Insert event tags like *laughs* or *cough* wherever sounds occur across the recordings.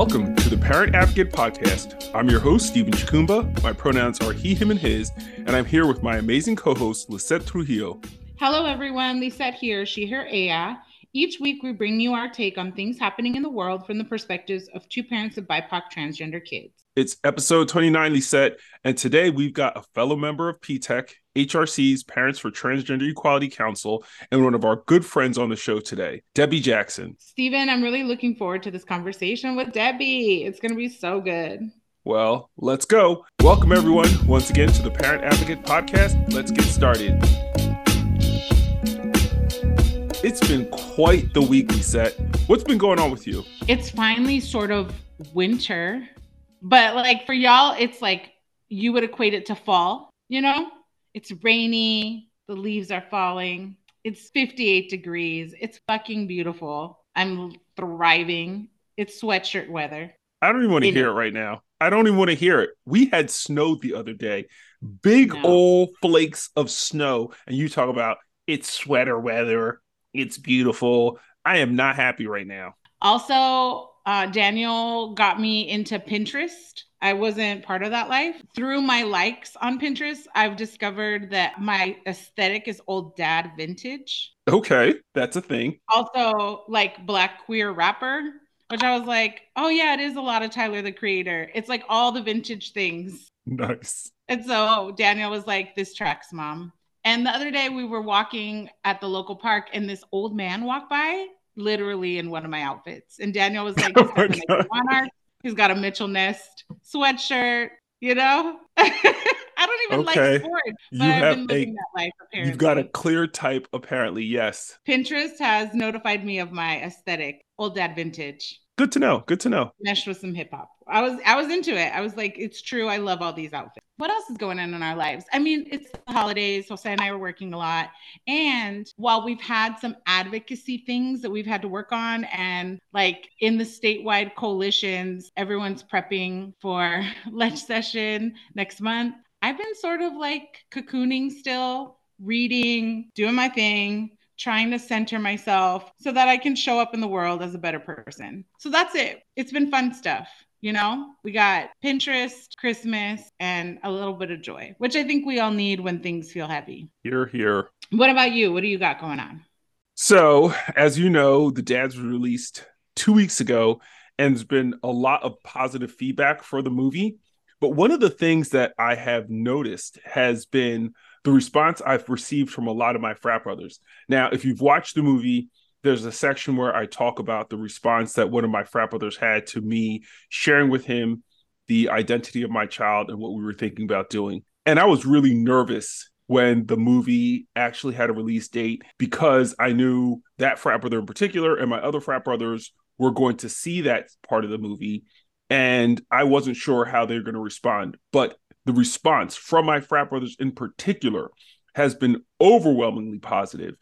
Welcome to the Parent Advocate Podcast. I'm your host, Stephen Chukumba. My pronouns are he, him, and his, and I'm here with my amazing co host, Lizette Trujillo. Hello, everyone. Lizette here, she, her, Aya. Each week, we bring you our take on things happening in the world from the perspectives of two parents of BIPOC transgender kids. It's episode 29, Lizette, and today we've got a fellow member of PTEC, HRC's Parents for Transgender Equality Council, and one of our good friends on the show today, Debi Jackson. Stephen, I'm really looking forward to this conversation with Debi. It's going to be so good. Well, let's go. Welcome, everyone, once again to the Parent Advocate Podcast. Let's get started. It's been quite the week, Lizette. What's been going on with you? It's finally sort of winter, but like for y'all, it's like you would equate it to fall, you know? It's rainy, the leaves are falling. It's 58 degrees. It's fucking beautiful. I'm thriving. It's sweatshirt weather. I don't even want to hear it right now. I don't even want to hear it. We had snow the other day, big no. old flakes of snow, and you talk about it's sweater weather. It's beautiful. I am not happy right now. Also, uh, Daniel got me into Pinterest. I wasn't part of that life. Through my likes on Pinterest, I've discovered that my aesthetic is old dad vintage. Okay, that's a thing. Also, like black queer rapper, which I was like, oh, yeah, it is a lot of Tyler the Creator. It's like all the vintage things. Nice. And so Daniel was like, this tracks, mom. And the other day we were walking at the local park and this old man walked by literally in one of my outfits. And Daniel was *laughs* like, oh monarch, he's got a Mitchell Ness sweatshirt, you know? *laughs* I don't even okay. like sports. you I've have a, life, You've got a clear type, apparently, yes. Pinterest has notified me of my aesthetic, old dad vintage. Good to know. Good to know. Meshed with some hip hop. I was I was into it. I was like, it's true. I love all these outfits. What else is going on in our lives? I mean, it's the holidays. Jose and I are working a lot. And while we've had some advocacy things that we've had to work on, and like in the statewide coalitions, everyone's prepping for *laughs* ledge session next month. I've been sort of like cocooning still, reading, doing my thing, trying to center myself so that I can show up in the world as a better person. So that's it. It's been fun stuff. You know, we got Pinterest, Christmas, and a little bit of joy, which I think we all need when things feel heavy. You're here. What about you? What do you got going on? So, as you know, the dads were released two weeks ago, and there's been a lot of positive feedback for the movie. But one of the things that I have noticed has been the response I've received from a lot of my frat brothers. Now, if you've watched the movie, there's a section where I talk about the response that one of my frat brothers had to me sharing with him the identity of my child and what we were thinking about doing. And I was really nervous when the movie actually had a release date because I knew that frat brother in particular and my other frat brothers were going to see that part of the movie. And I wasn't sure how they were going to respond. But the response from my frat brothers in particular has been overwhelmingly positive,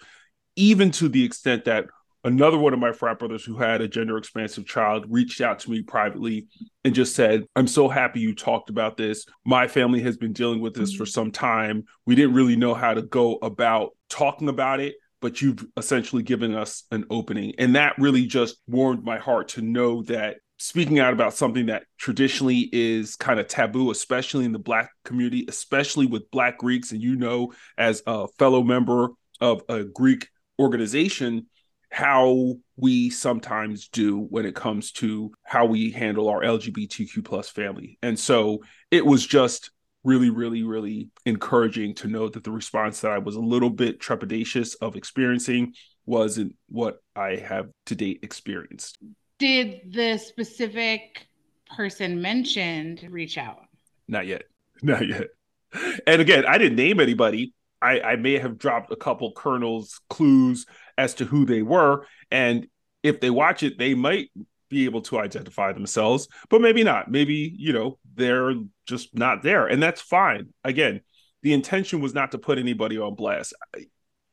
even to the extent that another one of my frat brothers who had a gender expansive child reached out to me privately and just said, I'm so happy you talked about this. My family has been dealing with this for mm-hmm. some time. We didn't really know how to go about talking about it, but you've essentially given us an opening. And that really just warmed my heart to know that speaking out about something that traditionally is kind of taboo, especially in the Black community, especially with Black Greeks. And you know, as a fellow member of a Greek organization, how we sometimes do when it comes to how we handle our LGBTQ plus family. And so it was just really, really, really encouraging to know that the response that I was a little bit trepidatious of experiencing wasn't what I have to date experienced did the specific person mentioned reach out? Not yet. *laughs* Not yet. And again, I didn't name anybody. I, I may have dropped a couple kernels, clues as to who they were. And if they watch it, they might be able to identify themselves, but maybe not. Maybe, you know, they're just not there. And that's fine. Again, the intention was not to put anybody on blast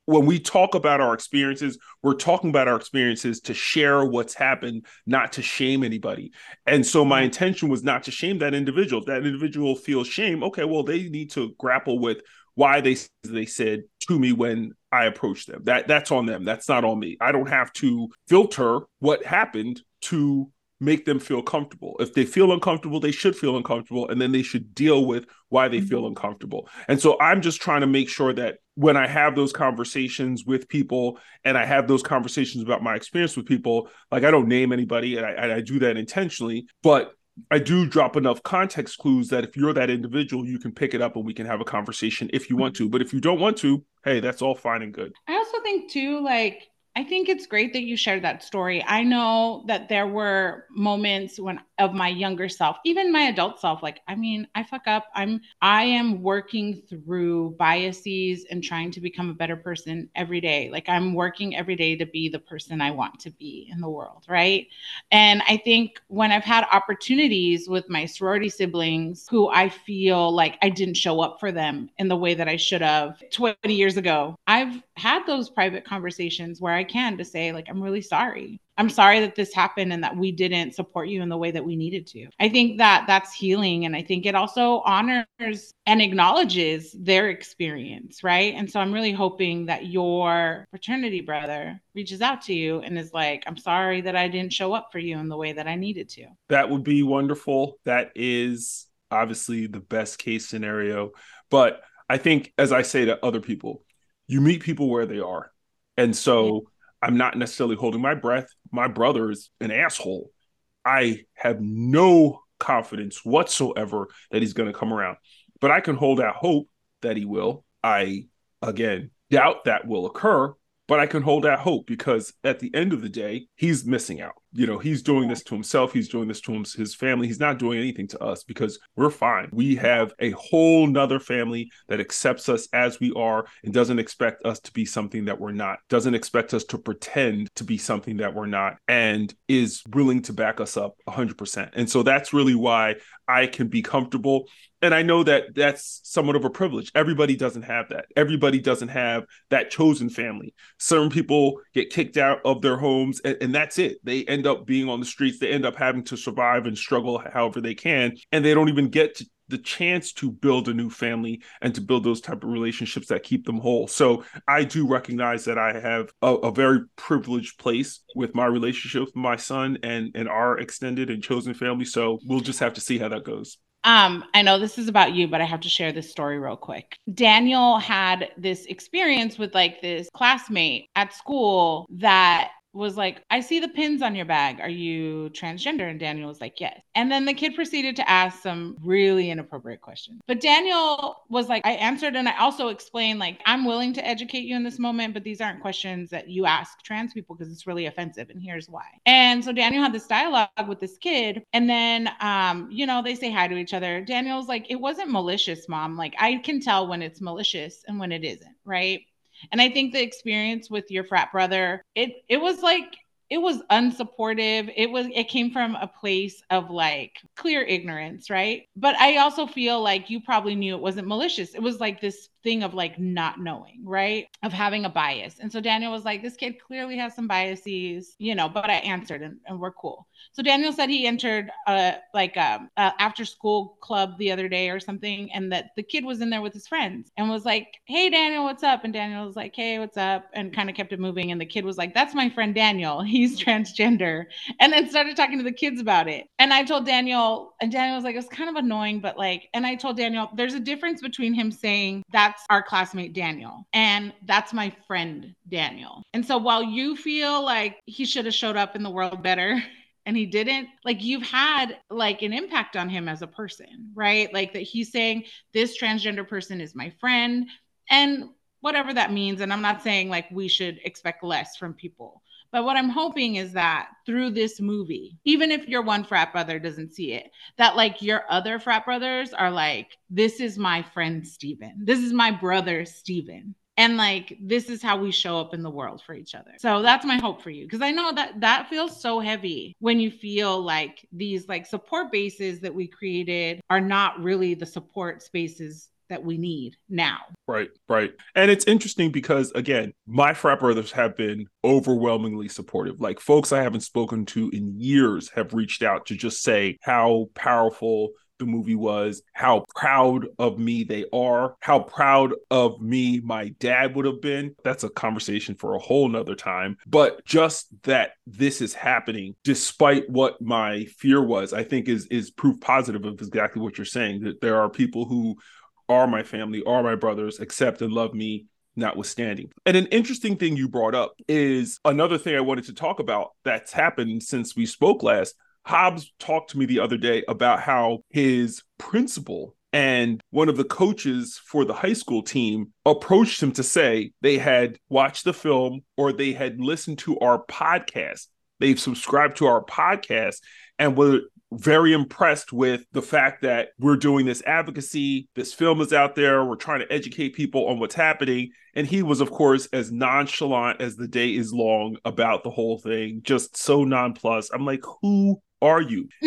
when we talk about our experiences, we're talking about our experiences to share what's happened, not to shame anybody. And so my mm-hmm. intention was not to shame that individual. If that individual feels shame, okay, well, they need to grapple with why they they said to me when I approached them. That that's on them. That's not on me. I don't have to filter what happened to make them feel comfortable. If they feel uncomfortable, they should feel uncomfortable and then they should deal with why they feel mm-hmm. uncomfortable. And so I'm just trying to make sure that when I have those conversations with people and I have those conversations about my experience with people, like I don't name anybody and I, and I do that intentionally, but I do drop enough context clues that if you're that individual, you can pick it up and we can have a conversation if you want mm-hmm. to. But if you don't want to, hey, that's all fine and good. I also think too, like I think it's great that you shared that story. I know that there were moments when of my younger self, even my adult self, like I mean, I fuck up. I'm I am working through biases and trying to become a better person every day. Like I'm working every day to be the person I want to be in the world, right? And I think when I've had opportunities with my sorority siblings who I feel like I didn't show up for them in the way that I should have 20 years ago, I've had those private conversations where I can to say like i'm really sorry. I'm sorry that this happened and that we didn't support you in the way that we needed to. I think that that's healing and i think it also honors and acknowledges their experience right? And so i'm really hoping that your fraternity brother reaches out to you and is like i'm sorry that i didn't show up for you in the way that i needed to. That would be wonderful. That is obviously the best case scenario. But i think as i say to other people you meet people where they are. And so I'm not necessarily holding my breath. My brother is an asshole. I have no confidence whatsoever that he's going to come around, but I can hold out hope that he will. I, again, doubt that will occur, but I can hold out hope because at the end of the day, he's missing out. You know, he's doing this to himself. He's doing this to his family. He's not doing anything to us because we're fine. We have a whole nother family that accepts us as we are and doesn't expect us to be something that we're not, doesn't expect us to pretend to be something that we're not, and is willing to back us up 100%. And so that's really why I can be comfortable and I know that that's somewhat of a privilege. Everybody doesn't have that. Everybody doesn't have that chosen family. Certain people get kicked out of their homes, and, and, that's it. They end up being on the streets. They end up having to survive and struggle however they can, and they don't even get to, the chance to build a new family and to build those type of relationships that keep them whole. So I do recognize that I have a, a very privileged place with my relationship with my son and and our extended and chosen family. So we'll just have to see how that goes. Um, I know this is about you, but I have to share this story real quick. Daniel had this experience with like this classmate at school that was like, I see the pins on your bag. Are you transgender? And Daniel was like, yes. And then the kid proceeded to ask some really inappropriate questions. But Daniel was like, I answered and I also explained, like, I'm willing to educate you in this moment, but these aren't questions that you ask trans people because it's really offensive. And here's why. And so Daniel had this dialogue with this kid. And then, um, you know, they say hi to each other. Daniel's like, it wasn't malicious, mom. Like, I can tell when it's malicious and when it isn't, right? And I think the experience with your frat brother, it it was like it was unsupportive. It was it came from a place of like clear ignorance, right? But I also feel like you probably knew it wasn't malicious. It was like this thing of like not knowing, right? Of having a bias. And so Daniel was like, this kid clearly has some biases, you know, but I answered and, and we're cool. So Daniel said he entered a like um, a, a after school club the other day or something, and that the kid was in there with his friends and was like, Hey Daniel, what's up? And Daniel was like, Hey, what's up? And kind of kept it moving. And the kid was like, That's my friend Daniel. *laughs* He's transgender. And then started talking to the kids about it. And I told Daniel, and Daniel was like, it was kind of annoying, but like, and I told Daniel, there's a difference between him saying that that's our classmate Daniel. And that's my friend Daniel. And so while you feel like he should have showed up in the world better, *laughs* and he didn't like you've had like an impact on him as a person right like that he's saying this transgender person is my friend and whatever that means and i'm not saying like we should expect less from people but what I'm hoping is that through this movie, even if your one frat brother doesn't see it, that like your other frat brothers are like, this is my friend Steven. This is my brother Steven. And like this is how we show up in the world for each other. So that's my hope for you because I know that that feels so heavy when you feel like these like support bases that we created are not really the support spaces that we need now. Right, right. And it's interesting because again, my frat brothers have been overwhelmingly supportive. Like folks I haven't spoken to in years have reached out to just say how powerful the movie was, how proud of me they are, how proud of me my dad would have been. That's a conversation for a whole nother time. But just that this is happening, despite what my fear was, I think is is proof positive of exactly what you're saying. That there are people who are my family, are my brothers, accept and love me notwithstanding. And an interesting thing you brought up is another thing I wanted to talk about that's happened since we spoke last. Hobbs talked to me the other day about how his principal and one of the coaches for the high school team approached him to say they had watched the film or they had listened to our podcast. They've subscribed to our podcast and were very impressed with the fact that we're doing this advocacy. This film is out there. We're trying to educate people on what's happening. And he was, of course, as nonchalant as the day is long about the whole thing, just so nonplussed. I'm like, who are you? *laughs*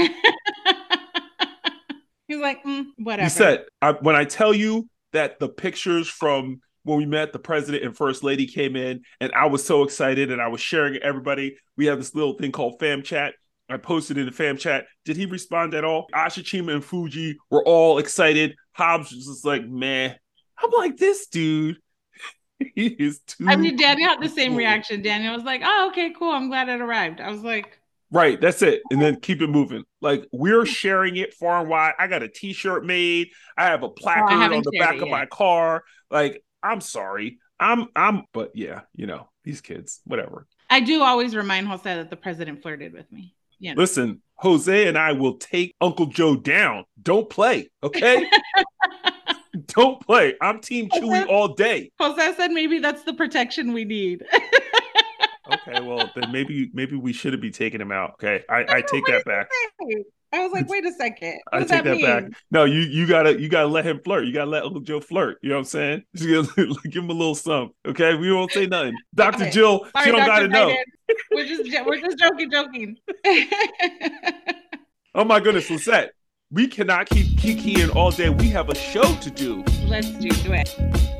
He's like, mm, whatever. He said, I, when I tell you that the pictures from when we met the president and first lady came in, and I was so excited and I was sharing it everybody. We have this little thing called fam chat I posted in the fam chat. Did he respond at all? Aisha Chima and Fuji were all excited. Hobbs was just like, man. I'm like, this dude. *laughs* he is too. I mean, Daniel had the same reaction. Daniel was like, oh, okay, cool. I'm glad it arrived. I was like, Right, that's it. And then keep it moving. Like we're sharing it far and wide. I got a t-shirt made. I have a oh, placard oh, on the back of my car. Like, I'm sorry. I'm I'm but yeah, you know, these kids, whatever. I do always remind Jose that the president flirted with me. Yeah. Listen, Jose and I will take Uncle Joe down. Don't play, okay? *laughs* Don't play. I'm Team Chewy all day. Jose said maybe that's the protection we need. *laughs* okay, well then maybe maybe we shouldn't be taking him out. Okay, I, I take that back. I was like, wait a second. *laughs* What I take that, that back. No, you you gotta you gotta let him flirt. You gotta let Uncle Joe flirt. You know what I'm saying? *laughs* Just give him a little something. Okay, we won't say nothing. Doctor okay. Jill, Sorry, she don't Dr. gotta know. We're just we're just joking, joking. *laughs* oh my goodness, Lizette. We cannot keep kikiing all day. We have a show to do. Let's do it.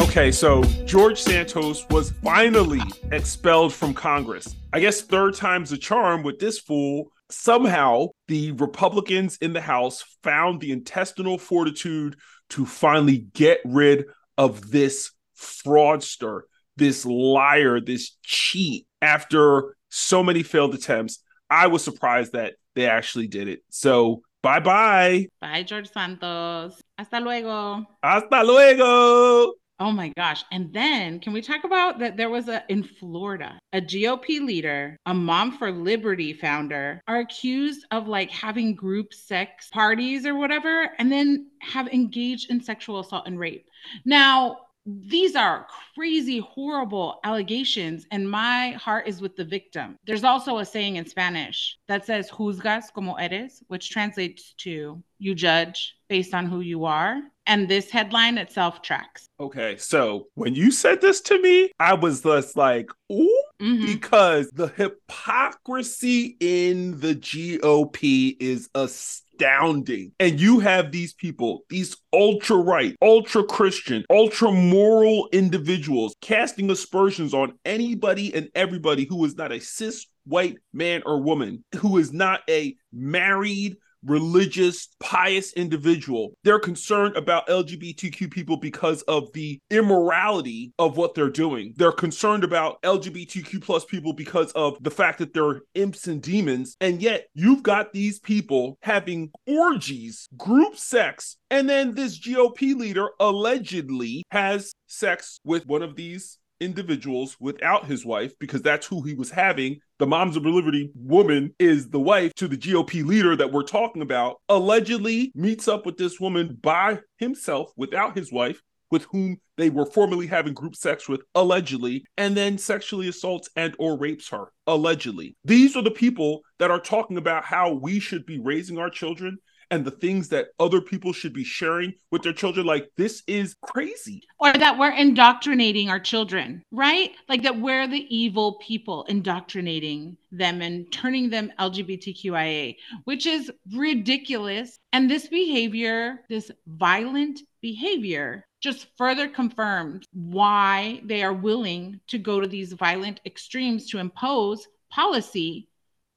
Okay, so George Santos was finally expelled from Congress. I guess third time's a charm with this fool somehow the Republicans in the House found the intestinal fortitude to finally get rid of this fraudster, this liar, this cheat after so many failed attempts. I was surprised that they actually did it. So bye bye. Bye, George Santos. Hasta luego. Hasta luego. Oh my gosh. And then can we talk about that there was a in Florida, a GOP leader, a Mom for Liberty founder are accused of like having group sex parties or whatever and then have engaged in sexual assault and rape. Now, these are crazy, horrible allegations, and my heart is with the victim. There's also a saying in Spanish that says juzgas como eres, which translates to you judge based on who you are. And this headline itself tracks. Okay, so when you said this to me, I was just like, ooh, mm-hmm. because the hypocrisy in the GOP is astounding. And you have these people, these ultra right, ultra Christian, ultra moral individuals casting aspersions on anybody and everybody who is not a cis white man or woman, who is not a married religious, pious individual. They're concerned about LGBTQ people because of the immorality of what they're doing. They're concerned about LGBTQ plus people because of the fact that they're imps and demons. And yet you've got these people having orgies, group sex, and then this GOP leader allegedly has sex with one of these individuals without his wife because that's who he was having. The Moms of Liberty woman is the wife to the GOP leader that we're talking about, allegedly meets up with this woman by himself without his wife, with whom they were formerly having group sex with allegedly and then sexually assaults and or rapes her allegedly these are the people that are talking about how we should be raising our children and the things that other people should be sharing with their children like this is crazy. Or that we're indoctrinating our children right? Like that we're the evil people indoctrinating them and turning them lgbtqia which is ridiculous. And this behavior this violent behavior just further confirms why they are willing to go to these violent extremes to impose policy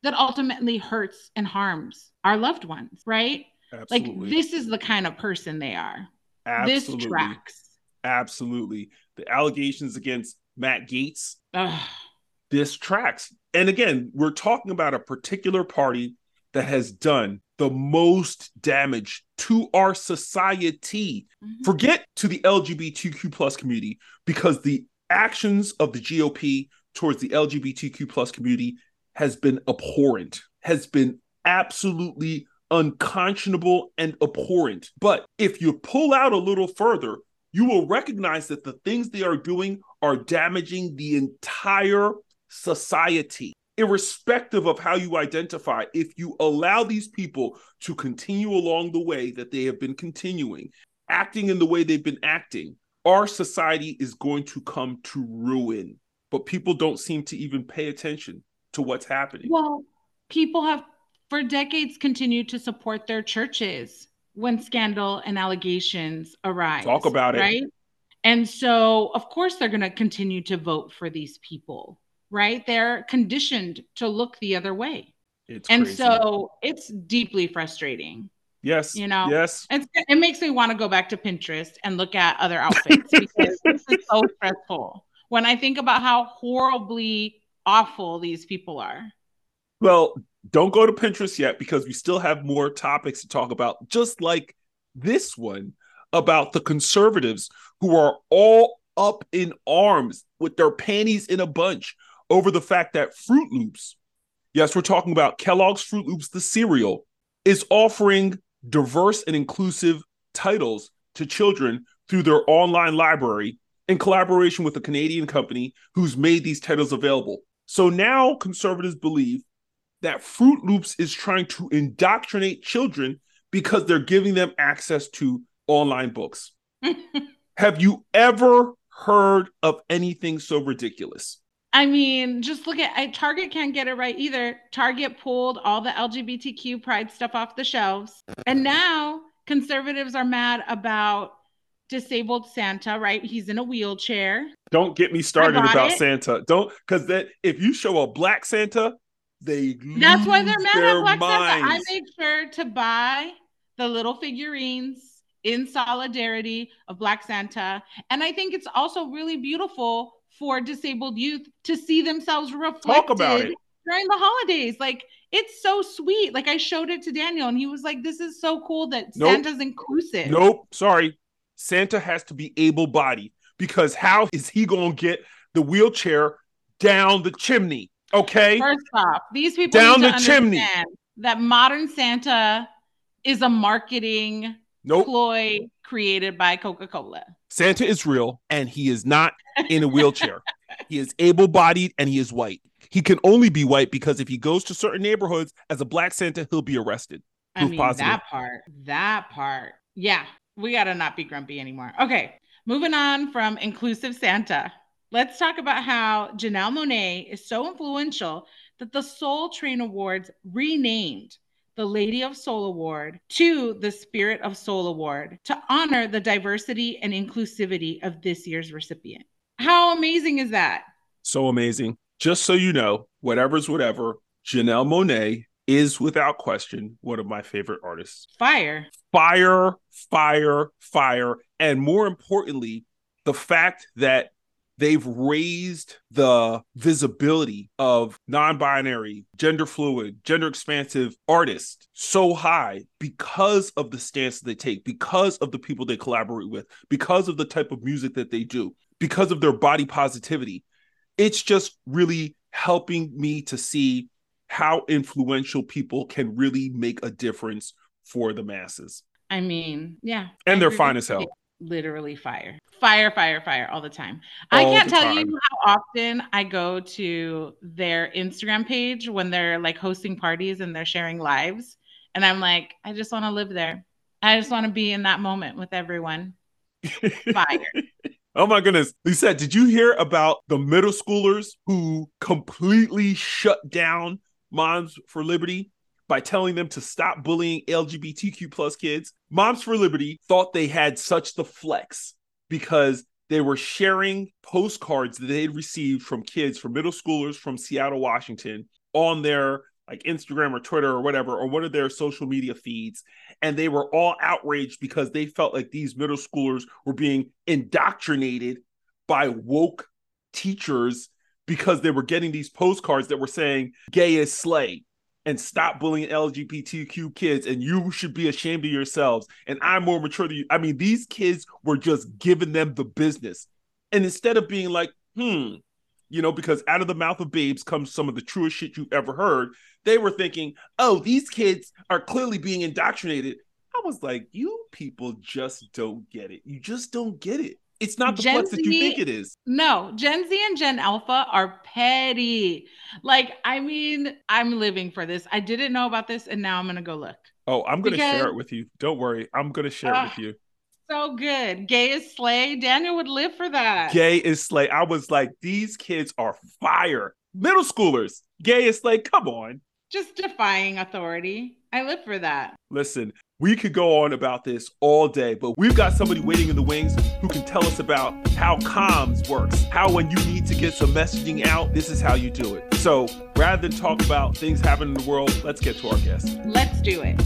that ultimately hurts and harms our loved ones, right? Absolutely. Like this is the kind of person they are. Absolutely. This tracks. Absolutely. The allegations against Matt Gaetz. This tracks. And again, we're talking about a particular party that has done the most damage to our society. Mhm. Forget to the LGBTQ plus community because the actions of the GOP towards the LGBTQ plus community has been abhorrent, has been absolutely unconscionable and abhorrent. But if you pull out a little further, you will recognize that the things they are doing are damaging the entire society. Irrespective of how you identify, if you allow these people to continue along the way that they have been continuing, acting in the way they've been acting, our society is going to come to ruin. But people don't seem to even pay attention to what's happening. Well, people have for decades continued to support their churches when scandal and allegations arise. Talk about it. Right. And so, of course, they're going to continue to vote for these people, right? They're conditioned to look the other way. It's and crazy. so it's deeply frustrating. yes, you know, yes, It's, it makes me want to go back to Pinterest and look at other outfits because this is so *laughs* stressful. When I think about how horribly awful these people are. Well, don't go to Pinterest yet because we still have more topics to talk about, just like this one about the conservatives who are all up in arms with their panties in a bunch over the fact that Froot Loops, yes, we're talking about Kellogg's Froot Loops, the cereal, is offering diverse and inclusive titles to children through their online library in collaboration with a Canadian company who's made these titles available. So now conservatives believe that Froot Loops is trying to indoctrinate children because they're giving them access to online books. *laughs* Have you ever heard of anything so ridiculous? I mean, just look at I, Target can't get it right either. Target pulled all the LGBTQ pride stuff off the shelves. And now conservatives are mad about disabled Santa, right? He's in a wheelchair. Don't get me started about it. Santa. Don't because that if you show a black Santa, they That's why they're mad at Black Santa. I make sure to buy the little figurines in solidarity of Black Santa. And I think it's also really beautiful for disabled youth to see themselves reflected Talk about it. during the holidays. Like it's so sweet. Like I showed it to Daniel and he was like, This is so cool that Nope. Santa's inclusive. Nope, sorry. Santa has to be able bodied because how is he going to get the wheelchair down the chimney? Okay. First off, these people Down the chimney. understand that modern Santa is a marketing Nope. ploy created by Coca-Cola. Santa is real and he is not in a wheelchair. *laughs* he is able bodied and he is white. He can only be white because if he goes to certain neighborhoods as a black Santa, he'll be arrested. I Proof mean, positive. that part, that part. Yeah, we got to not be grumpy anymore. Okay, moving on from inclusive Santa. Let's talk about how Janelle Monáe is so influential that the Soul Train Awards renamed the Lady of Soul Award to the Spirit of Soul Award to honor the diversity and inclusivity of this year's recipient. How amazing is that? So amazing. Just so you know, whatever's whatever, Janelle Monáe is without question one of my favorite artists. Fire. Fire, fire, fire. And more importantly, the fact that they've raised the visibility of non-binary gender fluid gender expansive artists so high because of the stance they take because of the people they collaborate with because of the type of music that they do because of their body positivity it's just really helping me to see how influential people can really make a difference for the masses I mean, yeah. and I they're fine as hell. Literally fire. Fire, fire, fire all the time. I can't tell time. you how often I go to their Instagram page when they're like hosting parties and they're sharing lives. And I'm like, I just want to live there. I just want to be in that moment with everyone. Fire. *laughs* Oh my goodness. Lizette, did you hear about the middle schoolers who completely shut down Moms for Liberty by telling them to stop bullying LGBTQ plus kids? Moms for Liberty thought they had such the flex because they were sharing postcards that they had received from kids, from middle schoolers from Seattle, Washington, on their like Instagram or Twitter or whatever, or one of their social media feeds, and they were all outraged because they felt like these middle schoolers were being indoctrinated by woke teachers because they were getting these postcards that were saying gay is slay and stop bullying LGBTQ kids and you should be ashamed of yourselves and I'm more mature than you. I mean, these kids were just giving them the business. And instead of being like, hmm, you know, because out of the mouth of babes comes some of the truest shit you've ever heard, they were thinking, oh, these kids are clearly being indoctrinated. I was like, you people just don't get it. You just don't get it. It's not the Gen flex Z, that you think it is. No, Gen Z and Gen Alpha are petty. Like, I mean, I'm living for this. I didn't know about this, and now I'm gonna go look. Oh, I'm gonna because, share it with you. Don't worry, I'm gonna share uh, it with you. So good. Gay is slay. Daniel would live for that. Gay is slay. I was like, these kids are fire. Middle schoolers. Gay is slay. Come on. Just defying authority. I live for that. Listen, we could go on about this all day, but we've got somebody waiting in the wings who can tell us about how comms works, how when you need to get some messaging out, this is how you do it. So rather than talk about things happening in the world, let's get to our guest. Let's do it.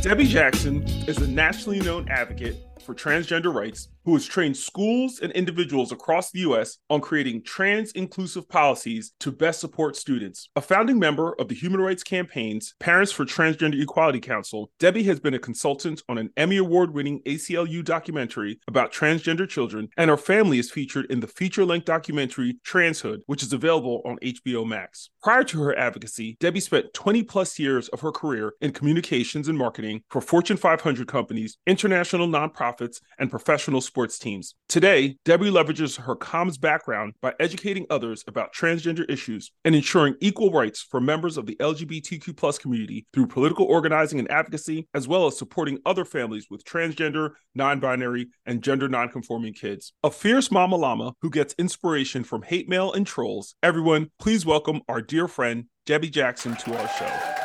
Debi Jackson is a nationally known advocate for transgender rights who has trained schools and individuals across the U.S. on creating trans inclusive policies to best support students. A founding member of the Human Rights Campaign's Parents for Transgender Equality Council, Debi has been a consultant on an Emmy Award winning ACLU documentary about transgender children, and her family is featured in the feature length documentary Transhood, which is available on HBO Max. Prior to her advocacy, Debi spent 20 plus years of her career in communications and marketing for Fortune 500 companies, international nonprofits, and professional sports teams. Today, Debi leverages her comms background by educating others about transgender issues and ensuring equal rights for members of the LGBTQ community through political organizing and advocacy, as well as supporting other families with transgender, non binary, and gender non-conforming kids. A fierce mama llama who gets inspiration from hate mail and trolls. Everyone, please welcome our dear friend, Debi Jackson, to our show.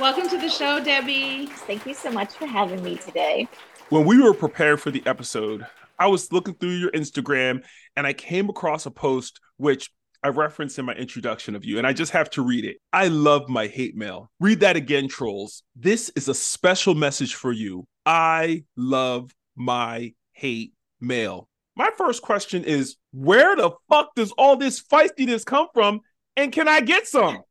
Welcome to the show, Debi. Thank you so much for having me today when we were prepared for the episode, I was looking through your Instagram and I came across a post which I referenced in my introduction of you, and I just have to read it. I love my hate mail. Read that again, trolls. This is a special message for you. I love my hate mail. My first question is where the fuck does all this feistiness come from? And can I get some?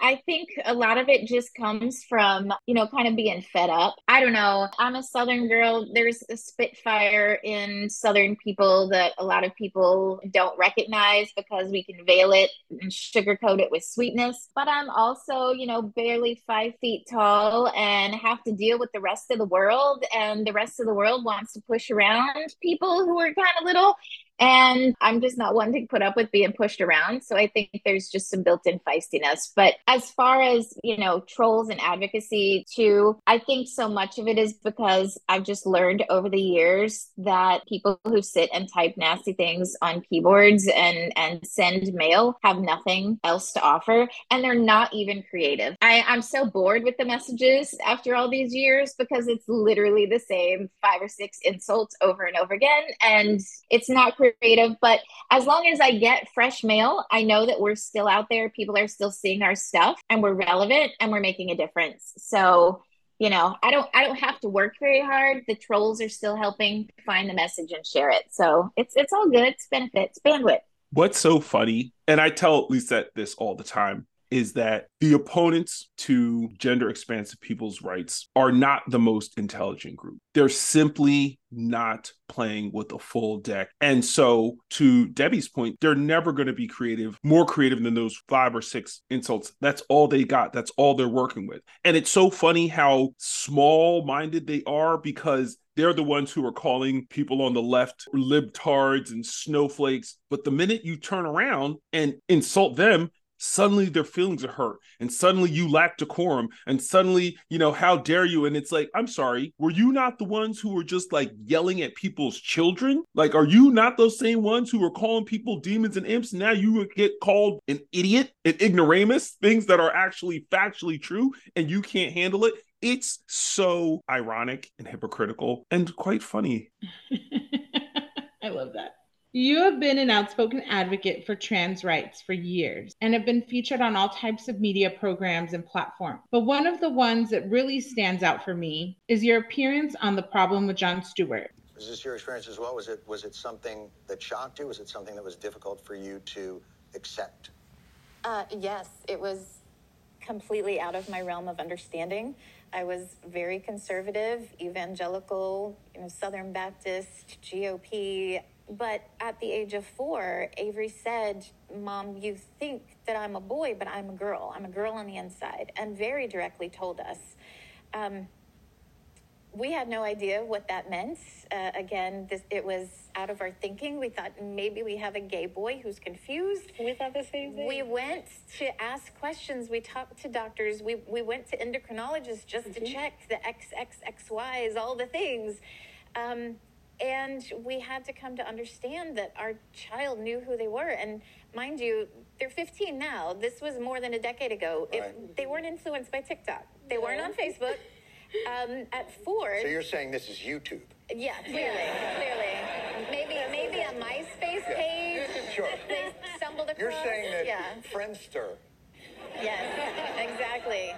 I think a lot of it just comes from, you know, kind of being fed up. I don't know. I'm a Southern girl. There's a spitfire in Southern people that a lot of people don't recognize because we can veil it and sugarcoat it with sweetness. But I'm also, you know, barely five feet tall and have to deal with the rest of the world. And the rest of the world wants to push around people who are kind of little. And I'm just not one to put up with being pushed around. So I think there's just some built in feistiness. But as far as, you know, trolls and advocacy too, I think so much of it is because I've just learned over the years that people who sit and type nasty things on keyboards and, and send mail have nothing else to offer. And they're not even creative. I, I'm so bored with the messages after all these years because it's literally the same five or six insults over and over again. And it's not creative creative, but as long as I get fresh mail, I know that we're still out there. People are still seeing our stuff and we're relevant and we're making a difference. So, you know, I don't I don't have to work very hard. The trolls are still helping find the message and share it. So it's it's all good. It's benefits, bandwidth. What's so funny, and I tell Lizette this all the time, is that the opponents to gender expansive people's rights are not the most intelligent group. They're simply not playing with a full deck. And so, to Debi's point, they're never going to be creative, more creative than those five or six insults. That's all they got. That's all they're working with. And it's so funny how small minded they are because they're the ones who are calling people on the left libtards and snowflakes. But the minute you turn around and insult them, suddenly their feelings are hurt and suddenly you lack decorum and suddenly you know how dare you? And it's like i'm sorry were you not the ones who were just like yelling at people's children? Like are you not those same ones who were calling people demons and imps? Now you get called an idiot an ignoramus things that are actually factually true and you can't handle it? It's so ironic and hypocritical and quite funny. *laughs* I love that You have been an outspoken advocate for trans rights for years and have been featured on all types of media programs and platforms. But one of the ones that really stands out for me is your appearance on The Problem with Jon Stewart. Was this your experience as well? Was it was it something that shocked you? Was it something that was difficult for you to accept? Uh, yes, it was completely out of my realm of understanding. I was very conservative, evangelical, you know, Southern Baptist, GOP. But at the age of four, Avery said, Mom, you think that I'm a boy, but I'm a girl. I'm a girl on the inside. And very directly told us. Um, we had no idea what that meant. Uh, again, this it was out of our thinking. We thought maybe we have a gay boy who's confused. We thought the same thing. We went to ask questions. We talked to doctors. We we went to endocrinologists just mm-hmm. to check the XXXYs, all the things. Um, and we had to come to understand that our child knew who they were. And mind you, they're 15 now. This was more than a decade ago. Right. If they weren't influenced by TikTok, they weren't on Facebook. Um, at four. So you're saying this is YouTube? Yeah, clearly, clearly. Maybe maybe a MySpace page. Sure. They stumbled across. You're saying that yeah. Friendster. Yes, exactly.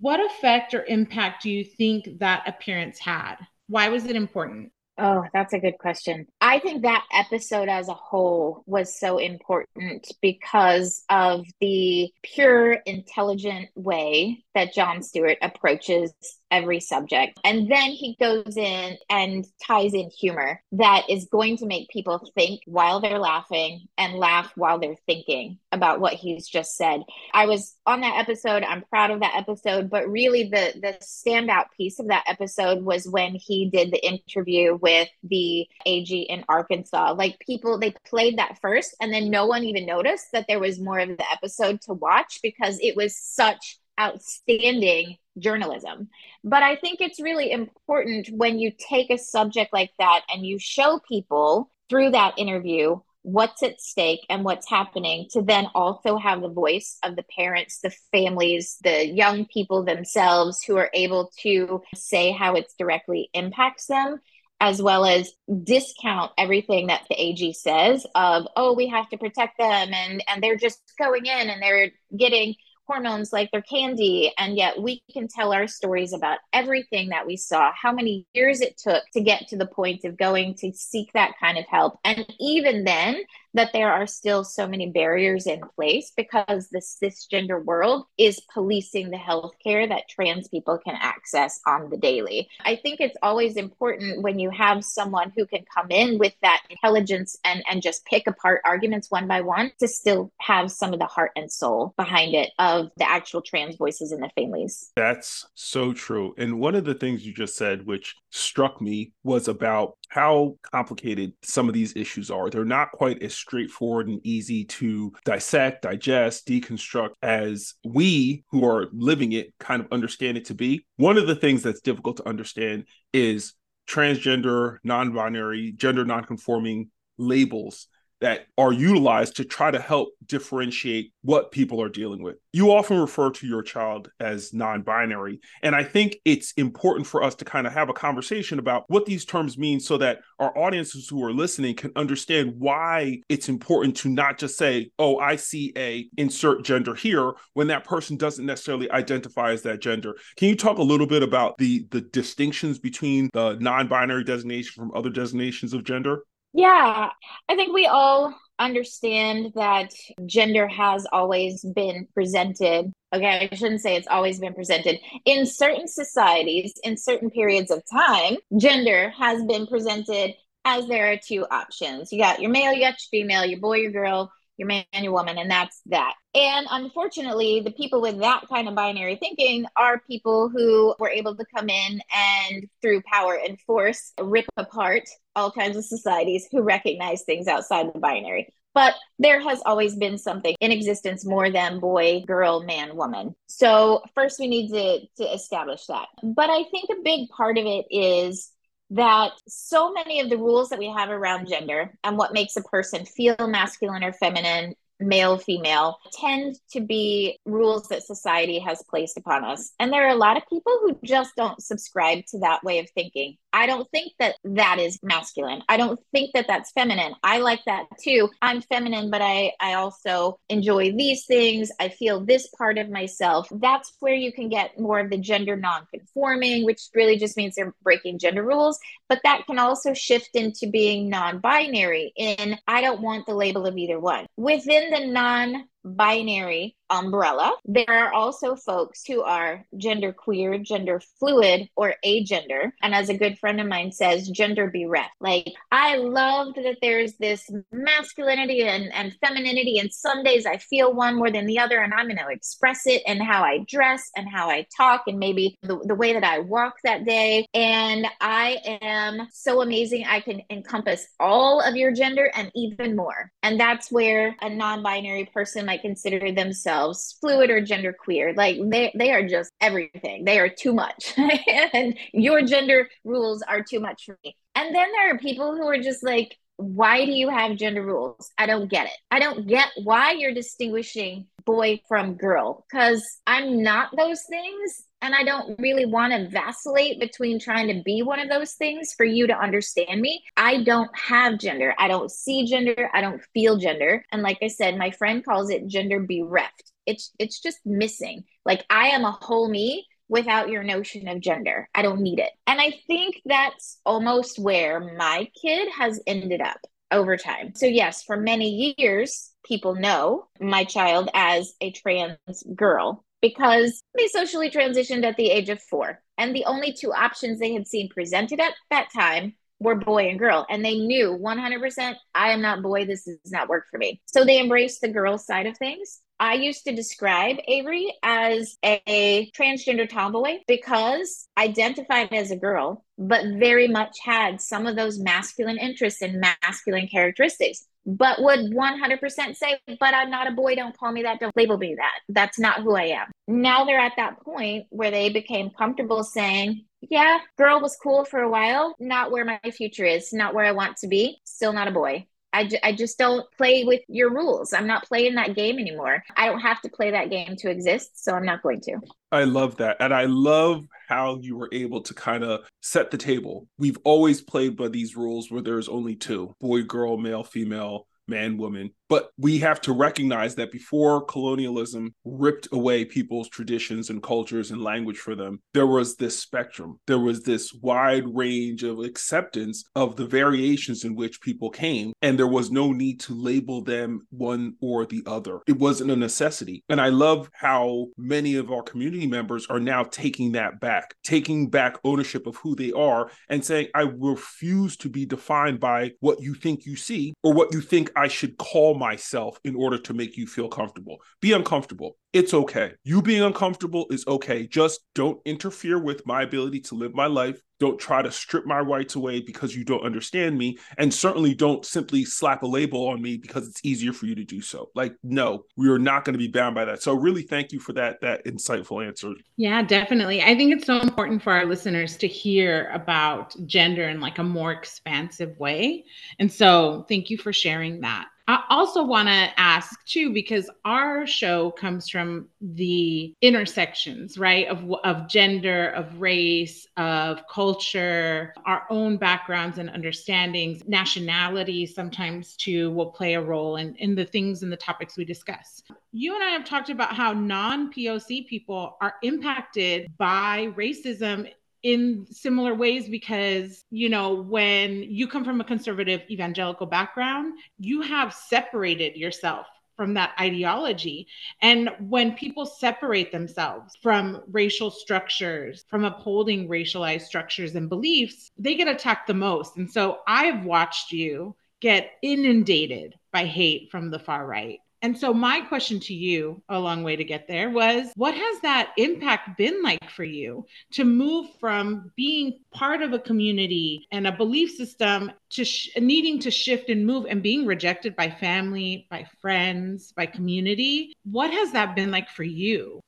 What effect or impact do you think that appearance had? Why was it important? Oh, that's a good question. I think that episode as a whole was so important because of the pure, intelligent way that Jon Stewart approaches every subject. And then he goes in and ties in humor that is going to make people think while they're laughing and laugh while they're thinking about what he's just said. I was on that episode. I'm proud of that episode, but really the the standout piece of that episode was when he did the interview with the AG in Arkansas. Like people they played that first and then no one even noticed that there was more of the episode to watch because it was such outstanding journalism. But I think it's really important when you take a subject like that and you show people through that interview what's at stake and what's happening to then also have the voice of the parents, the families, the young people themselves who are able to say how it directly impacts them as well as discount everything that the AG says of oh we have to protect them and and they're just going in and they're getting hormones like they're candy and yet we can tell our stories about everything that we saw how many years it took to get to the point of going to seek that kind of help and even then that there are still so many barriers in place because the cisgender world is policing the healthcare that trans people can access on the daily. I think it's always important when you have someone who can come in with that intelligence and, and just pick apart arguments one by one to still have some of the heart and soul behind it of the actual trans voices in the families. That's so true. And one of the things you just said, which struck me, was about how complicated some of these issues are. They're not quite as straightforward and easy to dissect, digest, deconstruct as we who are living it kind of understand it to be. One of the things that's difficult to understand is transgender, non binary, gender non conforming labels that are utilized to try to help differentiate what people are dealing with. You often refer to your child as non binary. And I think it's important for us to kind of have a conversation about what these terms mean so that our audiences who are listening can understand why it's important to not just say, oh, I see a insert gender here when that person doesn't necessarily identify as that gender. Can you talk a little bit about the the distinctions between the non-binary designation from other designations of gender? Yeah, I think we all understand that gender has always been presented. Okay, I shouldn't say it's always been presented. In certain societies, in certain periods of time, gender has been presented as there are two options. You got your male, you got your female, your boy, your girl, your man, your woman, and that's that. And unfortunately, the people with that kind of binary thinking are people who were able to come in and, through power and force, rip apart all kinds of societies who recognize things outside the binary. But there has always been something in existence more than boy, girl, man, woman. So, first, we need to, to establish that. But I think a big part of it is that so many of the rules that we have around gender and what makes a person feel masculine or feminine male female tend to be rules that society has placed upon us. And there are a lot of people who just don't subscribe to that way of thinking I don't think that that is masculine. I don't think that that's feminine. I like that too. I'm feminine, but I, I also enjoy these things. I feel this part of myself. That's where you can get more of the gender non-conforming, which really just means they're breaking gender rules. But that can also shift into being non-binary in I don't want the label of either one. Within the non binary umbrella. There are also folks who are gender queer, gender fluid, or agender. And as a good friend of mine says, gender bereft. Like, I loved that there's this masculinity and, and femininity, and some days I feel one more than the other, and I'm going to express it in how I dress and how I talk, and maybe the, the way that I walk that day. And I am so amazing. I can encompass all of your gender and even more. And that's where a non binary person might consider themselves fluid or gender queer. Like they, they are just everything. They are too much. *laughs* and your gender rules are too much for me. And then there are people who are just like, why do you have gender rules? I don't get it. I don't get why you're distinguishing boy from girl because I'm not those things. And I don't really want to vacillate between trying to be one of those things for you to understand me. I don't have gender. I don't see gender. I don't feel gender. And like I said, my friend calls it gender bereft. It's it's just missing. Like I am a whole me without your notion of gender. I don't need it. And I think that's almost where my kid has ended up over time. So, yes, for many years, people know my child as a trans girl because they socially transitioned at the age of four. And the only two options they had seen presented at that time were boy and girl. And they knew 100% I am not boy. This does not work for me. So they embraced the girl side of things. I used to describe Avery as a transgender tomboy because identified as a girl, but very much had some of those masculine interests and masculine characteristics, but would 100% say, But I'm not a boy. Don't call me that. Don't label me that. That's not who I am. Now they're at that point where they became comfortable saying, Yeah, girl was cool for a while, not where my future is, not where I want to be, still not a boy. I, ju- I just don't play with your rules. I'm not playing that game anymore. I don't have to play that game to exist, so I'm not going to. I love that. And I love how you were able to kind of set the table. We've always played by these rules where there's only two boy, girl, male, female, man, woman. But we have to recognize that before colonialism ripped away people's traditions and cultures and language for them, there was this spectrum. There was this wide range of acceptance of the variations in which people came. And there was no need to label them one or the other. It wasn't a necessity. And I love how many of our community members are now taking that back, taking back ownership of who they are and saying, I refuse to be defined by what you think you see or what you think I should call myself in order to make you feel comfortable. Be uncomfortable. It's okay. You being uncomfortable is okay. Just don't interfere with my ability to live my life. Don't try to strip my rights away because you don't understand me. And certainly don't simply slap a label on me because it's easier for you to do so. Like, no, we are not going to be bound by that. So really thank you for that that insightful answer. Yeah, definitely. I think it's so important for our listeners to hear about gender in like a more expansive way. And so thank you for sharing that. I also want to ask too, because our show comes from the intersections, right, of, of gender, of race, of culture, our own backgrounds and understandings, nationality sometimes too will play a role in, in the things and the topics we discuss. You and I have talked about how non POC people are impacted by racism in similar ways because you know when you come from a conservative evangelical background you have separated yourself from that ideology. And when people separate themselves from racial structures from upholding racialized structures and beliefs they get attacked the most. And so i've watched you get inundated by hate from the far right and so, my question to you, a long way to get there, was what has that impact been like for you to move from being part of a community and a belief system to sh- needing to shift and move and being rejected by family, by friends, by community? What has that been like for you?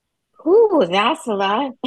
Ooh, that's a lot. *laughs*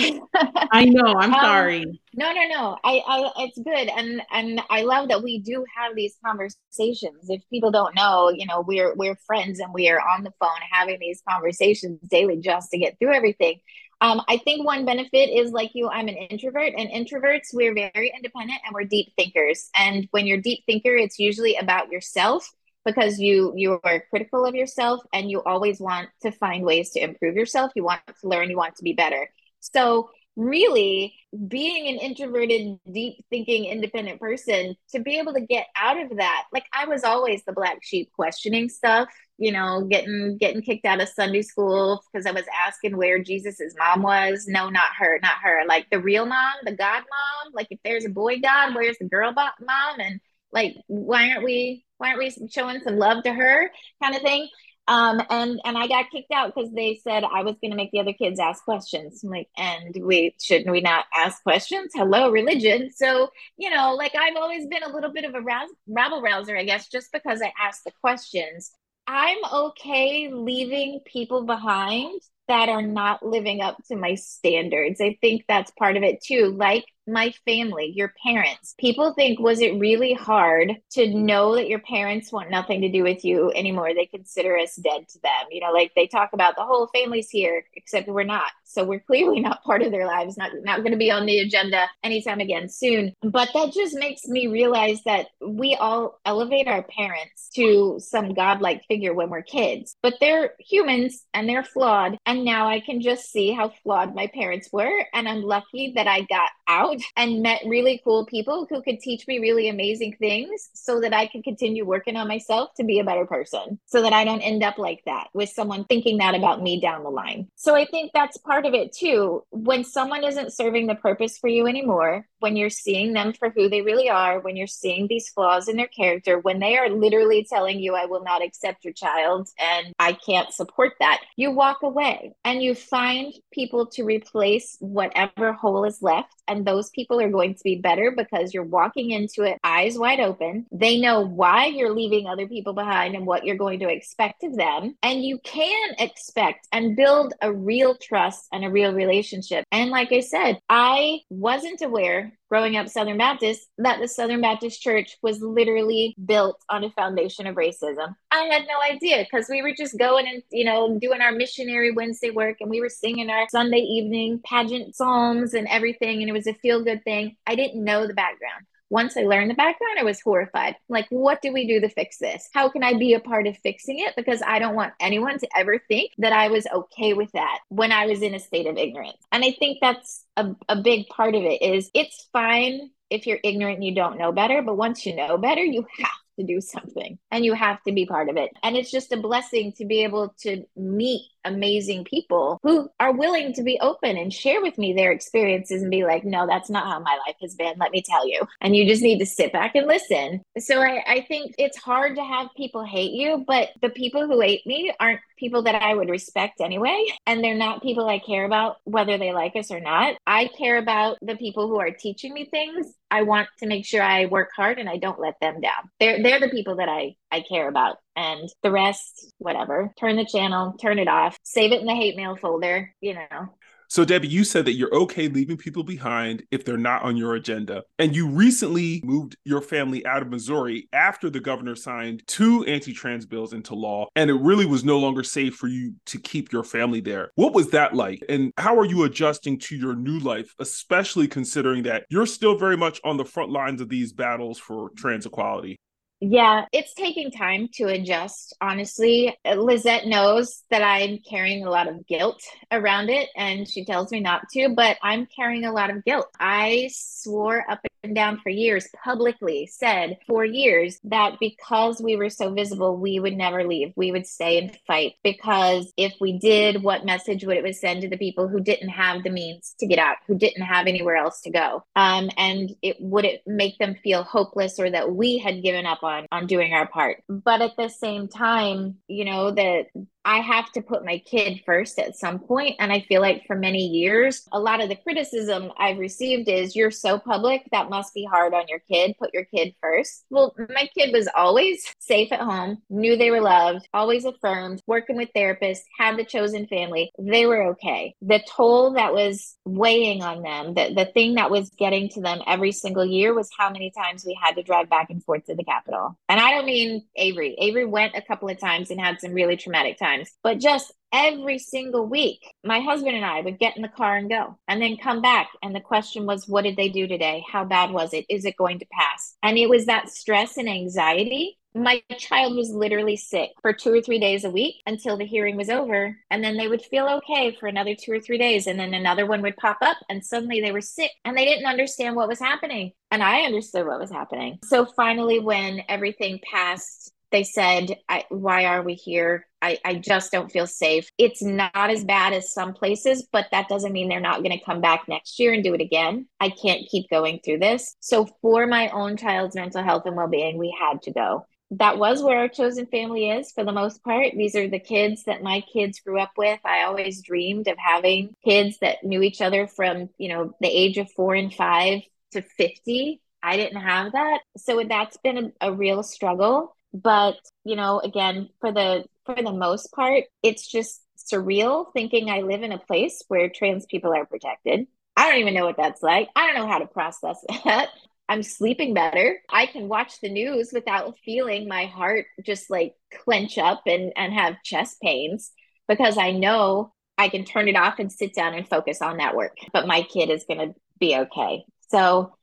I know. I'm um, sorry. No, no, no. I, I, it's good, and and I love that we do have these conversations. If people don't know, you know, we're we're friends, and we are on the phone having these conversations daily just to get through everything. Um, I think one benefit is like you, I'm an introvert, and introverts, we're very independent and we're deep thinkers. And when you're deep thinker, it's usually about yourself because you you are critical of yourself and you always want to find ways to improve yourself. You want to learn you want to be better. So really being an introverted deep thinking independent person to be able to get out of that like i was always the black sheep questioning stuff you know getting getting kicked out of sunday school because i was asking where jesus's mom was. No not her not her. Like the real mom the god mom like if there's a boy god where's the girl mom? And like why aren't we why aren't we showing some love to her kind of thing um, and and I got kicked out because they said I was going to make the other kids ask questions. I'm like, and we shouldn't we not ask questions? Hello, religion. So you know, like I've always been a little bit of a rouse, rabble rouser, I guess, just because I ask the questions. I'm okay leaving people behind that are not living up to my standards. I think that's part of it too. Like my family, your parents. People think, was it really hard to know that your parents want nothing to do with you anymore? They consider us dead to them. You know, like they talk about the whole family's here, except we're not. So we're clearly *laughs* not part of their lives, not, not going to be on the agenda anytime again soon. But that just makes me realize that we all elevate our parents to some godlike figure when we're kids, but they're humans and they're flawed. And now I can just see how flawed my parents were. And I'm lucky that I got out and met really cool people who could teach me really amazing things so that I could continue working on myself to be a better person so that I don't end up like that with someone thinking that about me down the line. So I think that's part of it too. When someone isn't serving the purpose for you anymore, when you're seeing them for who they really are, when you're seeing these flaws in their character, when they are literally telling you, I will not accept your child and I can't support that, you walk away and you find people to replace whatever hole is left. And those people are going to be better because you're walking into it eyes wide open. They know why you're leaving other people behind and what you're going to expect of them. And you can expect and build a real trust and a real relationship. And like I said, I wasn't aware growing up Southern Baptist that the Southern Baptist Church was literally built on a foundation of racism. I had no idea because we were just going and, you know, doing our missionary Wednesday work and we were singing our Sunday evening pageant psalms and everything. And it was a feel good thing. I didn't know the background once I learned the background, I was horrified. Like, what do we do to fix this? How can I be a part of fixing it? Because I don't want anyone to ever think that I was okay with that when I was in a state of ignorance. And I think that's a, a big part of it is it's fine if you're ignorant and you don't know better, but once you know better, you have to do something and you have to be part of it. And it's just a blessing to be able to meet amazing people who are willing to be open and share with me their experiences and be like, no, that's not how my life has been. Let me tell you. And you just need to sit back and listen. So I, I think it's hard to have people hate you, but the people who hate me aren't people that I would respect anyway. And they're not people I care about, whether they like us or not. I care about the people who are teaching me things. I want to make sure I work hard and I don't let them down. They're they're the people that I I care about. And the rest, whatever. Turn the channel, turn it off, save it in the hate mail folder, you know. So, Debi, you said that you're okay leaving people behind if they're not on your agenda. And you recently moved your family out of Missouri after the governor signed two anti trans bills into law. And it really was no longer safe for you to keep your family there. What was that like? And how are you adjusting to your new life, especially considering that you're still very much on the front lines of these battles for trans equality? Yeah, it's taking time to adjust, honestly. Lizette knows that I'm carrying a lot of guilt around it, and she tells me not to, but I'm carrying a lot of guilt. I swore up down for years, publicly said for years that because we were so visible, we would never leave. We would stay and fight because if we did, what message would it send to the people who didn't have the means to get out, who didn't have anywhere else to go? Um, and it would it make them feel hopeless or that we had given up on on doing our part. But at the same time, you know, that I have to put my kid first at some point. And I feel like for many years, a lot of the criticism I've received is you're so public, that must be hard on your kid. Put your kid first. Well, my kid was always safe at home, knew they were loved, always affirmed, working with therapists, had the chosen family. They were okay. The toll that was weighing on them, the, the thing that was getting to them every single year was how many times we had to drive back and forth to the Capitol. And I don't mean Avery. Avery went a couple of times and had some really traumatic times but just every single week, my husband and I would get in the car and go and then come back. And the question was, what did they do today? How bad was it? Is it going to pass? And it was that stress and anxiety my child was literally sick for two or three days a week until the hearing was over. And then they would feel okay for another two or three days. And then another one would pop up, and suddenly they were sick and they didn't understand what was happening. And I understood what was happening. So finally, when everything passed, they said, Why are we here? I, I just don't feel safe. It's not as bad as some places, but that doesn't mean they're not going to come back next year and do it again. I can't keep going through this. So, for my own child's mental health and well being, we had to go that was where our chosen family is for the most part. These are the kids that my kids grew up with. I always dreamed of having kids that knew each other from, you know, the age of four and five to 50. I didn't have that. So that's been a, a real struggle. But, you know, again, for the for the most part, it's just surreal thinking I live in a place where trans people are protected. I don't even know what that's like. I don't know how to process *laughs* that. I'm sleeping better. I can watch the news without feeling my heart just like clench up and, and have chest pains because I know I can turn it off and sit down and focus on that work. But my kid is going to be okay. So,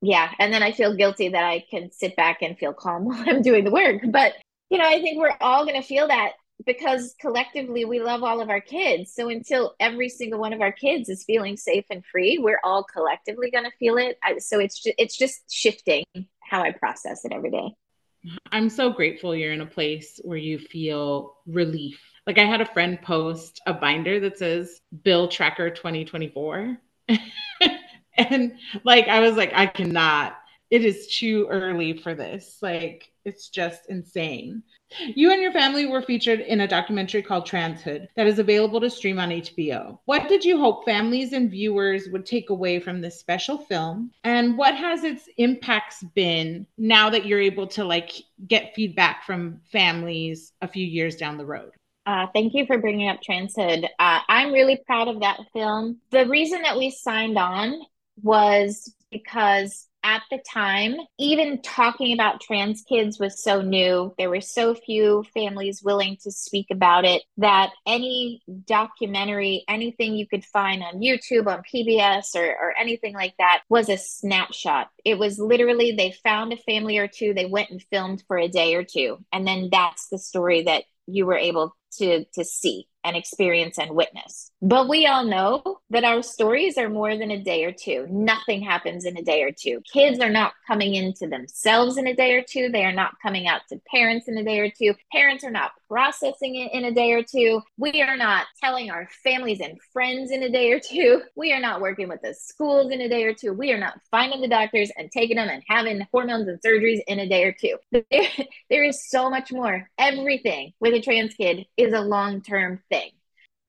yeah. And then I feel guilty that I can sit back and feel calm *laughs* while I'm doing the work. But, you know, I think we're all going to feel that because collectively we love all of our kids. So until every single one of our kids is feeling safe and free, we're all collectively going to feel it. So it's just, it's just shifting how I process it every day. I'm so grateful you're in a place where you feel relief. Like I had a friend post a binder that says Bill Tracker 2024. *laughs* *laughs* and like I was like I cannot it is too early for this. Like it's just insane. You and your family were featured in a documentary called Transhood that is available to stream on HBO. What did you hope families and viewers would take away from this special film? And what has its impacts been now that you're able to like get feedback from families a few years down the road? Uh, thank you for bringing up Transhood. Uh, I'm really proud of that film. The reason that we signed on was because at the time, even talking about trans kids was so new. There were so few families willing to speak about it that any documentary, anything you could find on YouTube, on PBS, or, or anything like that was a snapshot. It was literally they found a family or two, they went and filmed for a day or two. And then that's the story that you were able to to see and experience and witness. But we all know that our stories are more than a day or two. Nothing happens in a day or two. Kids are not coming into themselves in a day or two. They are not coming out to parents in a day or two. Parents are not processing it in a day or two. We are not telling our families and friends in a day or two. We are not working with the schools in a day or two. We are not finding the doctors and taking them and having hormones and surgeries in a day or two. There, *laughs* there is so much more. Everything with a trans kid is a long term thing.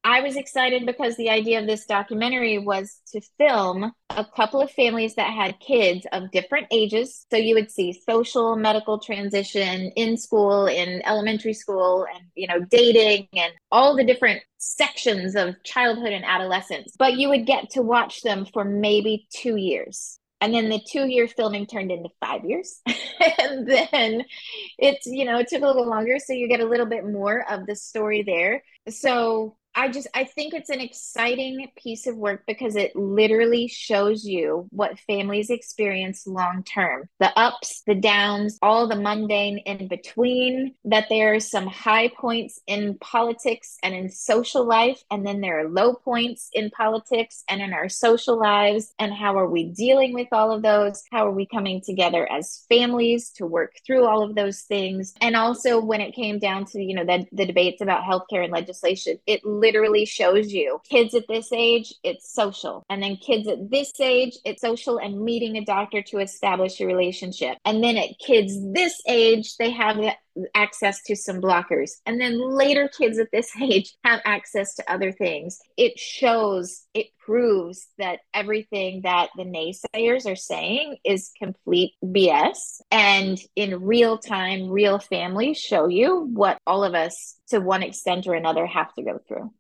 I was excited because the idea of this documentary was to film a couple of families that had kids of different ages. So you would see social, medical transition in school, in elementary school, and you know, dating and all the different sections of childhood and adolescence. But you would get to watch them for maybe two years. And then the two year filming turned into five years. *laughs* and then it's, you know, it took a little longer. So you get a little bit more of the story there. So I just I think it's an exciting piece of work because it literally shows you what families experience long term. The ups, the downs, all the mundane in between, that there are some high points in politics and in social life and then there are low points in politics and in our social lives and how are we dealing with all of those? How are we coming together as families to work through all of those things? And also when it came down to, you know, the, the debates about healthcare and legislation, it literally shows you kids at this age, it's social. And then kids at this age, it's social and meeting a doctor to establish a relationship. And then at kids this age, they have access to some blockers. And then later kids at this *laughs* age have access to other things. It shows, it proves that everything that the naysayers are saying is complete BS. And in real time, real families show you what all of us, to one extent or another, have to go through.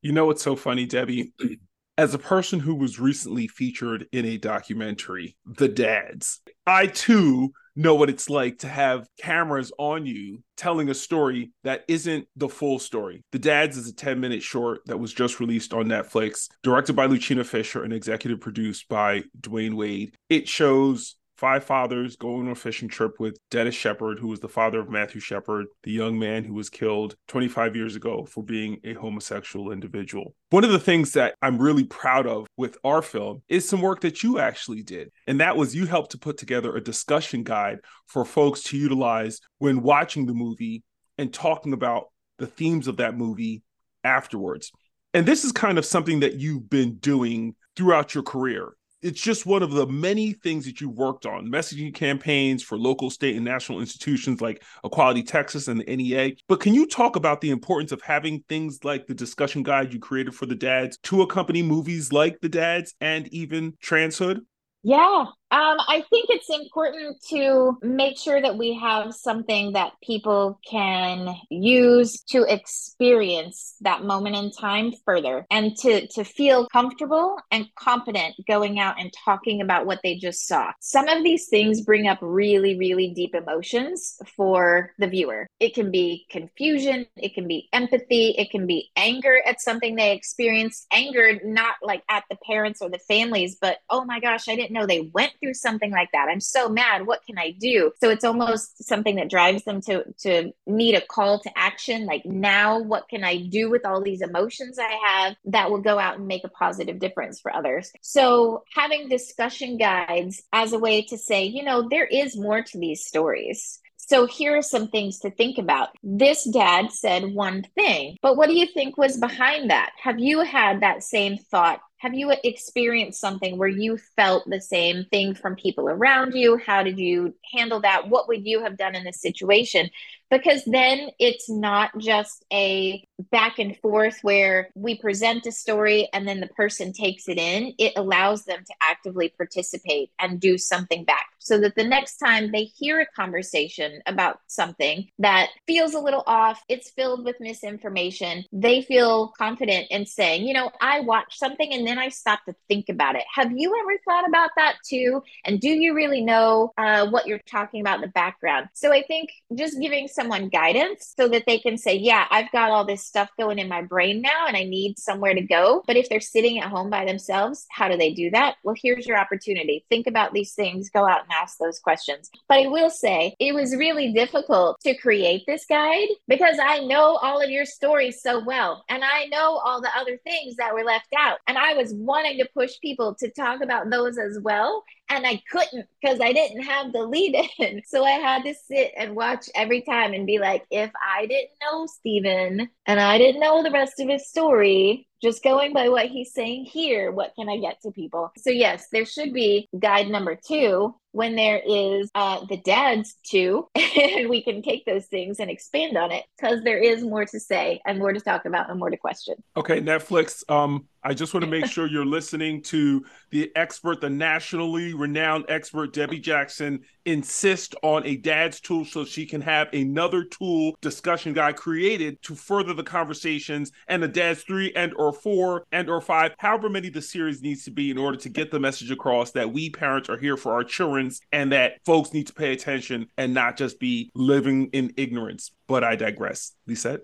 You know what's so funny, Debi? *clears throat* As a person who was recently featured in a documentary, The Dads, I too know what it's like to have cameras on you telling a story that isn't the full story. The Dads is a 10 minute short that was just released on Netflix, directed by Luchina Fisher and executive produced by Dwyane Wade. It shows five fathers going on a fishing trip with Dennis Shepard, who was the father of Matthew Shepard, the young man who was killed 25 years ago for being a homosexual individual. One of the things that I'm really proud of with our film is some work that you actually did. And that was you helped to put together a discussion guide for folks to utilize when watching the movie and talking about the themes of that movie afterwards. And this is kind of something that you've been doing throughout your career it's just one of the many things that you worked on. Messaging campaigns for local state and national institutions like equality texas and the nea but can you talk about the importance of having things like the discussion guide you created for the dads to accompany movies like the dads and even transhood yeah, um, I think it's important to make sure that we have something that people can use to experience that moment in time further and to, to feel comfortable and confident going out and talking about what they just saw. Some of these things bring up really, really deep emotions for the viewer. It can be confusion, it can be empathy, it can be anger at something they experienced. Anger, not like at the parents or the families, but oh my gosh, I didn't know they went through something like that. I'm so mad. What can I do? So it's almost something that drives them to to need a call to action. Like now, what can I do with all these emotions I have that will go out and make a positive difference for others? So having discussion guides as a way to say, you know, there is more to these stories. So here are some things to think about. This dad said one thing, but what do you think was behind that? Have you had that same thought have you experienced something where you felt the same thing from people around you? How did you handle that? What would you have done in this situation? Because then it's not just a back and forth where we present a story and then the person takes it in. It allows them to actively participate and do something back so that the next time they hear a conversation about something that feels a little off, it's filled with misinformation, they feel confident in saying, you know, I watched something and then I stopped to think about it. Have you ever thought about that too? And do you really know uh, what you're talking about in the background? So I think just giving someone guidance so that they can say, yeah, I've got all this stuff going in my brain now and I need somewhere to go. But if they're sitting at home by themselves, how do they do that? Well, here's your opportunity. Think about these things, go out and ask those questions. But I will say it was really difficult to create this guide because I know all of your stories so well and I know all the other things that were left out. And I was wanting to push people to talk about those as well. And I couldn't because I didn't have the lead in. *laughs* So I had to sit and watch every time and be like, if I didn't know Stephen and I didn't know the rest of his story, just going by what he's saying here, what can I get to people? So, yes, there should be guide number two when there is uh, the dads too, *laughs* and we can take those things and expand on it because there is more to say and more to talk about and more to question. Okay, Netflix. Um, I just want to make *laughs* sure you're listening to the expert, the nationally renowned expert, Debi Jackson, insist on a dad's tool so she can have another tool discussion guide created to further the conversations and the dad's three and or four and or five, however many the series needs to be in order to get the message across that we parents are here for our children and that folks need to pay attention and not just be living in ignorance. But I digress. Lizette?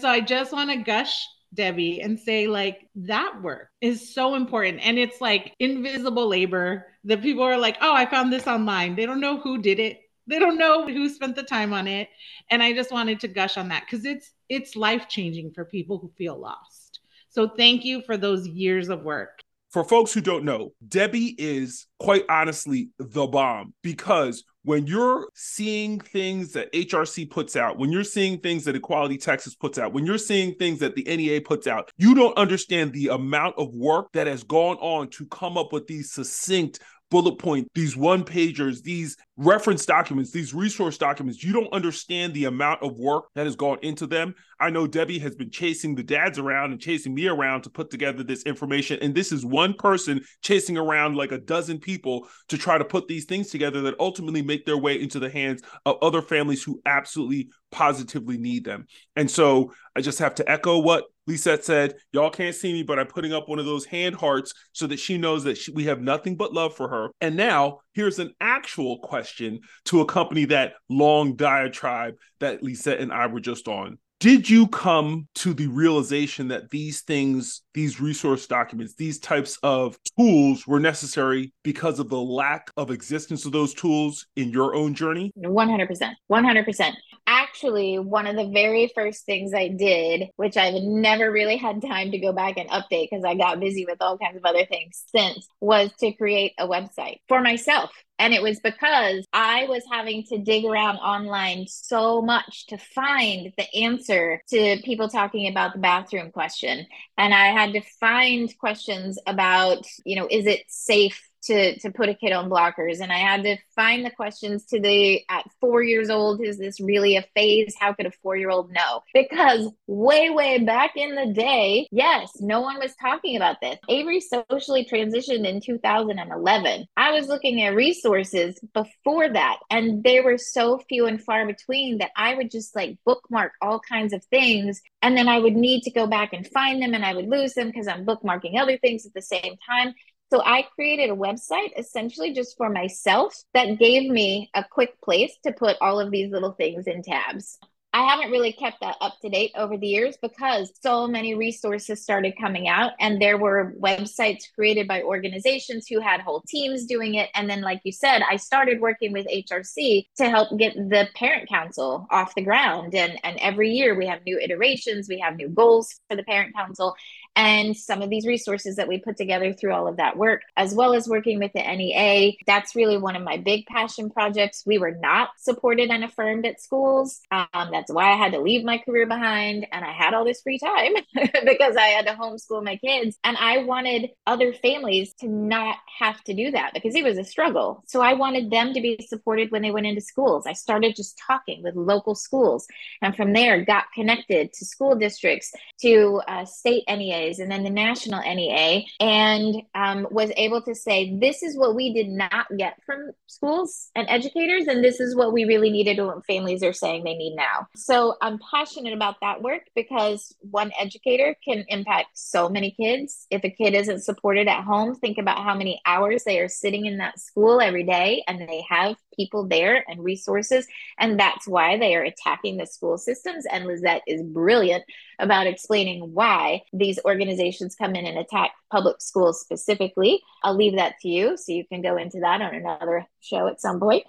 So I just want to gush Debi and say like that work is so important and it's like invisible labor that people are like oh I found this online they don't know who did it they don't know who spent the time on it and I just wanted to gush on that cuz it's it's life changing for people who feel lost so thank you for those years of work. For folks who don't know, Debi is quite honestly the bomb because when you're seeing things that HRC puts out, when you're seeing things that Equality Texas puts out, when you're seeing things that the NEA puts out, you don't understand the amount of work that has gone on to come up with these succinct bullet point, these one pagers, these reference documents, these resource documents, you don't understand the amount of work that has gone into them. I know Debi has been chasing the dads around and chasing me around to put together this information. And this is one person chasing around like a dozen people to try to put these things together that ultimately make their way into the hands of other families who absolutely positively need them. And so I just have to echo what Lizette said. Y'all can't see me, but I'm putting up one of those hand hearts so that she knows that she, we have nothing but love for her. And now here's an actual question to accompany that long diatribe that Lizette and I were just on did you come to the realization that these things, these resource documents, these types of tools were necessary because of the lack of existence of those tools in your own journey? 100%. 100%. Actually, one of the very first things I did, which I've never really had time to go back and update because I got busy with all kinds of other things since, was to create a website for myself and it was because I was having to dig around online so much to find the answer to people talking about the bathroom question. And I had to find questions about, you know, is it safe to to put a kid on blockers. And i had to find the questions to the at four years old is this really a phase? How could a four year old know? Because way way back in the day yes no one was talking about this. Avery socially transitioned in 2011 i was looking at resources before that and they were so few and far between that i would just like bookmark all kinds of things and then i would need to go back and find them and i would lose them because i'm bookmarking other things at the same time so I created a website essentially just for myself that gave me a quick place to put all of these little things in tabs. I haven't really kept that up to date over the years because so many resources started coming out, and there were websites created by organizations who had whole teams doing it. And then, like you said, I started working with HRC to help get the parent council off the ground. And, and every year we have new iterations, we have new goals for the parent council and some of these resources that we put together through all of that work, as well as working with the NEA. That's really one of my big passion projects. We were not supported and affirmed at schools. Um, that's why I had to leave my career behind and I had all this free time *laughs* because I had to homeschool my kids. And I wanted other families to not have to do that because it was a struggle. So I wanted them to be supported when they went into schools. I started just talking with local schools and from there got connected to school districts, to uh, state NEA and then the national NEA, and um, was able to say, this is what we did not get from schools and educators, and this is what we really needed and what families are saying they need now. So I'm passionate about that work because one educator can impact so many kids. If a kid isn't supported at home, think about how many hours they are sitting in that school every day and they have people there and resources. And that's why they are attacking the school systems. And Lizette is brilliant about explaining why these organizations come in and attack public schools specifically. I'll leave that to you so you can go into that on another show at some point.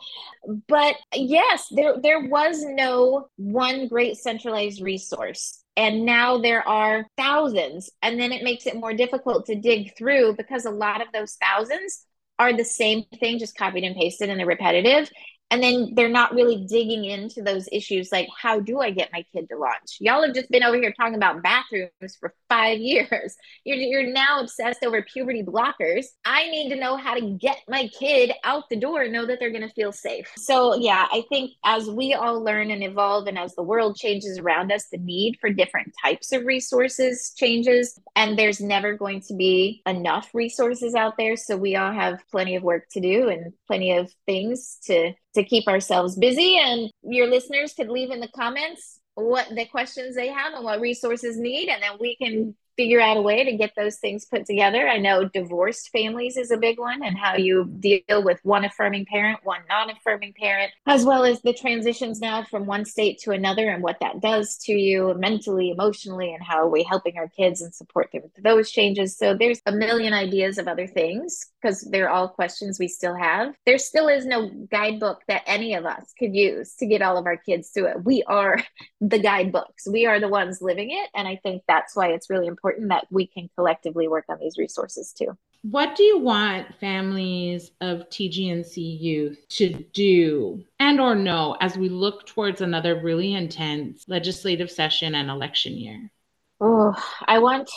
But yes, there there was no one great centralized resource and now there are thousands and then it makes it more difficult to dig through because a lot of those thousands are the same thing just copied and pasted and they're repetitive and then they're not really digging into those issues like how do i get my kid to launch? Y'all have just been over here talking about bathrooms for five *laughs* years. You're, you're now obsessed over puberty blockers. I need to know how to get my kid out the door and know that they're going to feel safe. So yeah i think as we all learn and evolve and as the world changes around us the need for different types of resources changes. And there's never going to be enough resources out there. So we all have plenty of work to do and plenty of things to to keep ourselves busy. And your listeners could leave in the comments what the questions they have and what resources need, and then we can figure out a way to get those things put together. I know divorced families is a big one and how you deal with one affirming parent, one non affirming parent, as well as the transitions now from one state to another and what that does to you mentally, emotionally, and how are we helping our kids and support them with those changes. So there's a million ideas of other things because they're all questions we still have. There still is no guidebook that any of us could use to get all of our kids through it. We are *laughs* the guidebooks, we are the ones living it. And I think that's why it's really important important that we can collectively work on these resources too. What do you want families of TGNC youth to do and or know as we look towards another really intense legislative session and election year? Oh, I want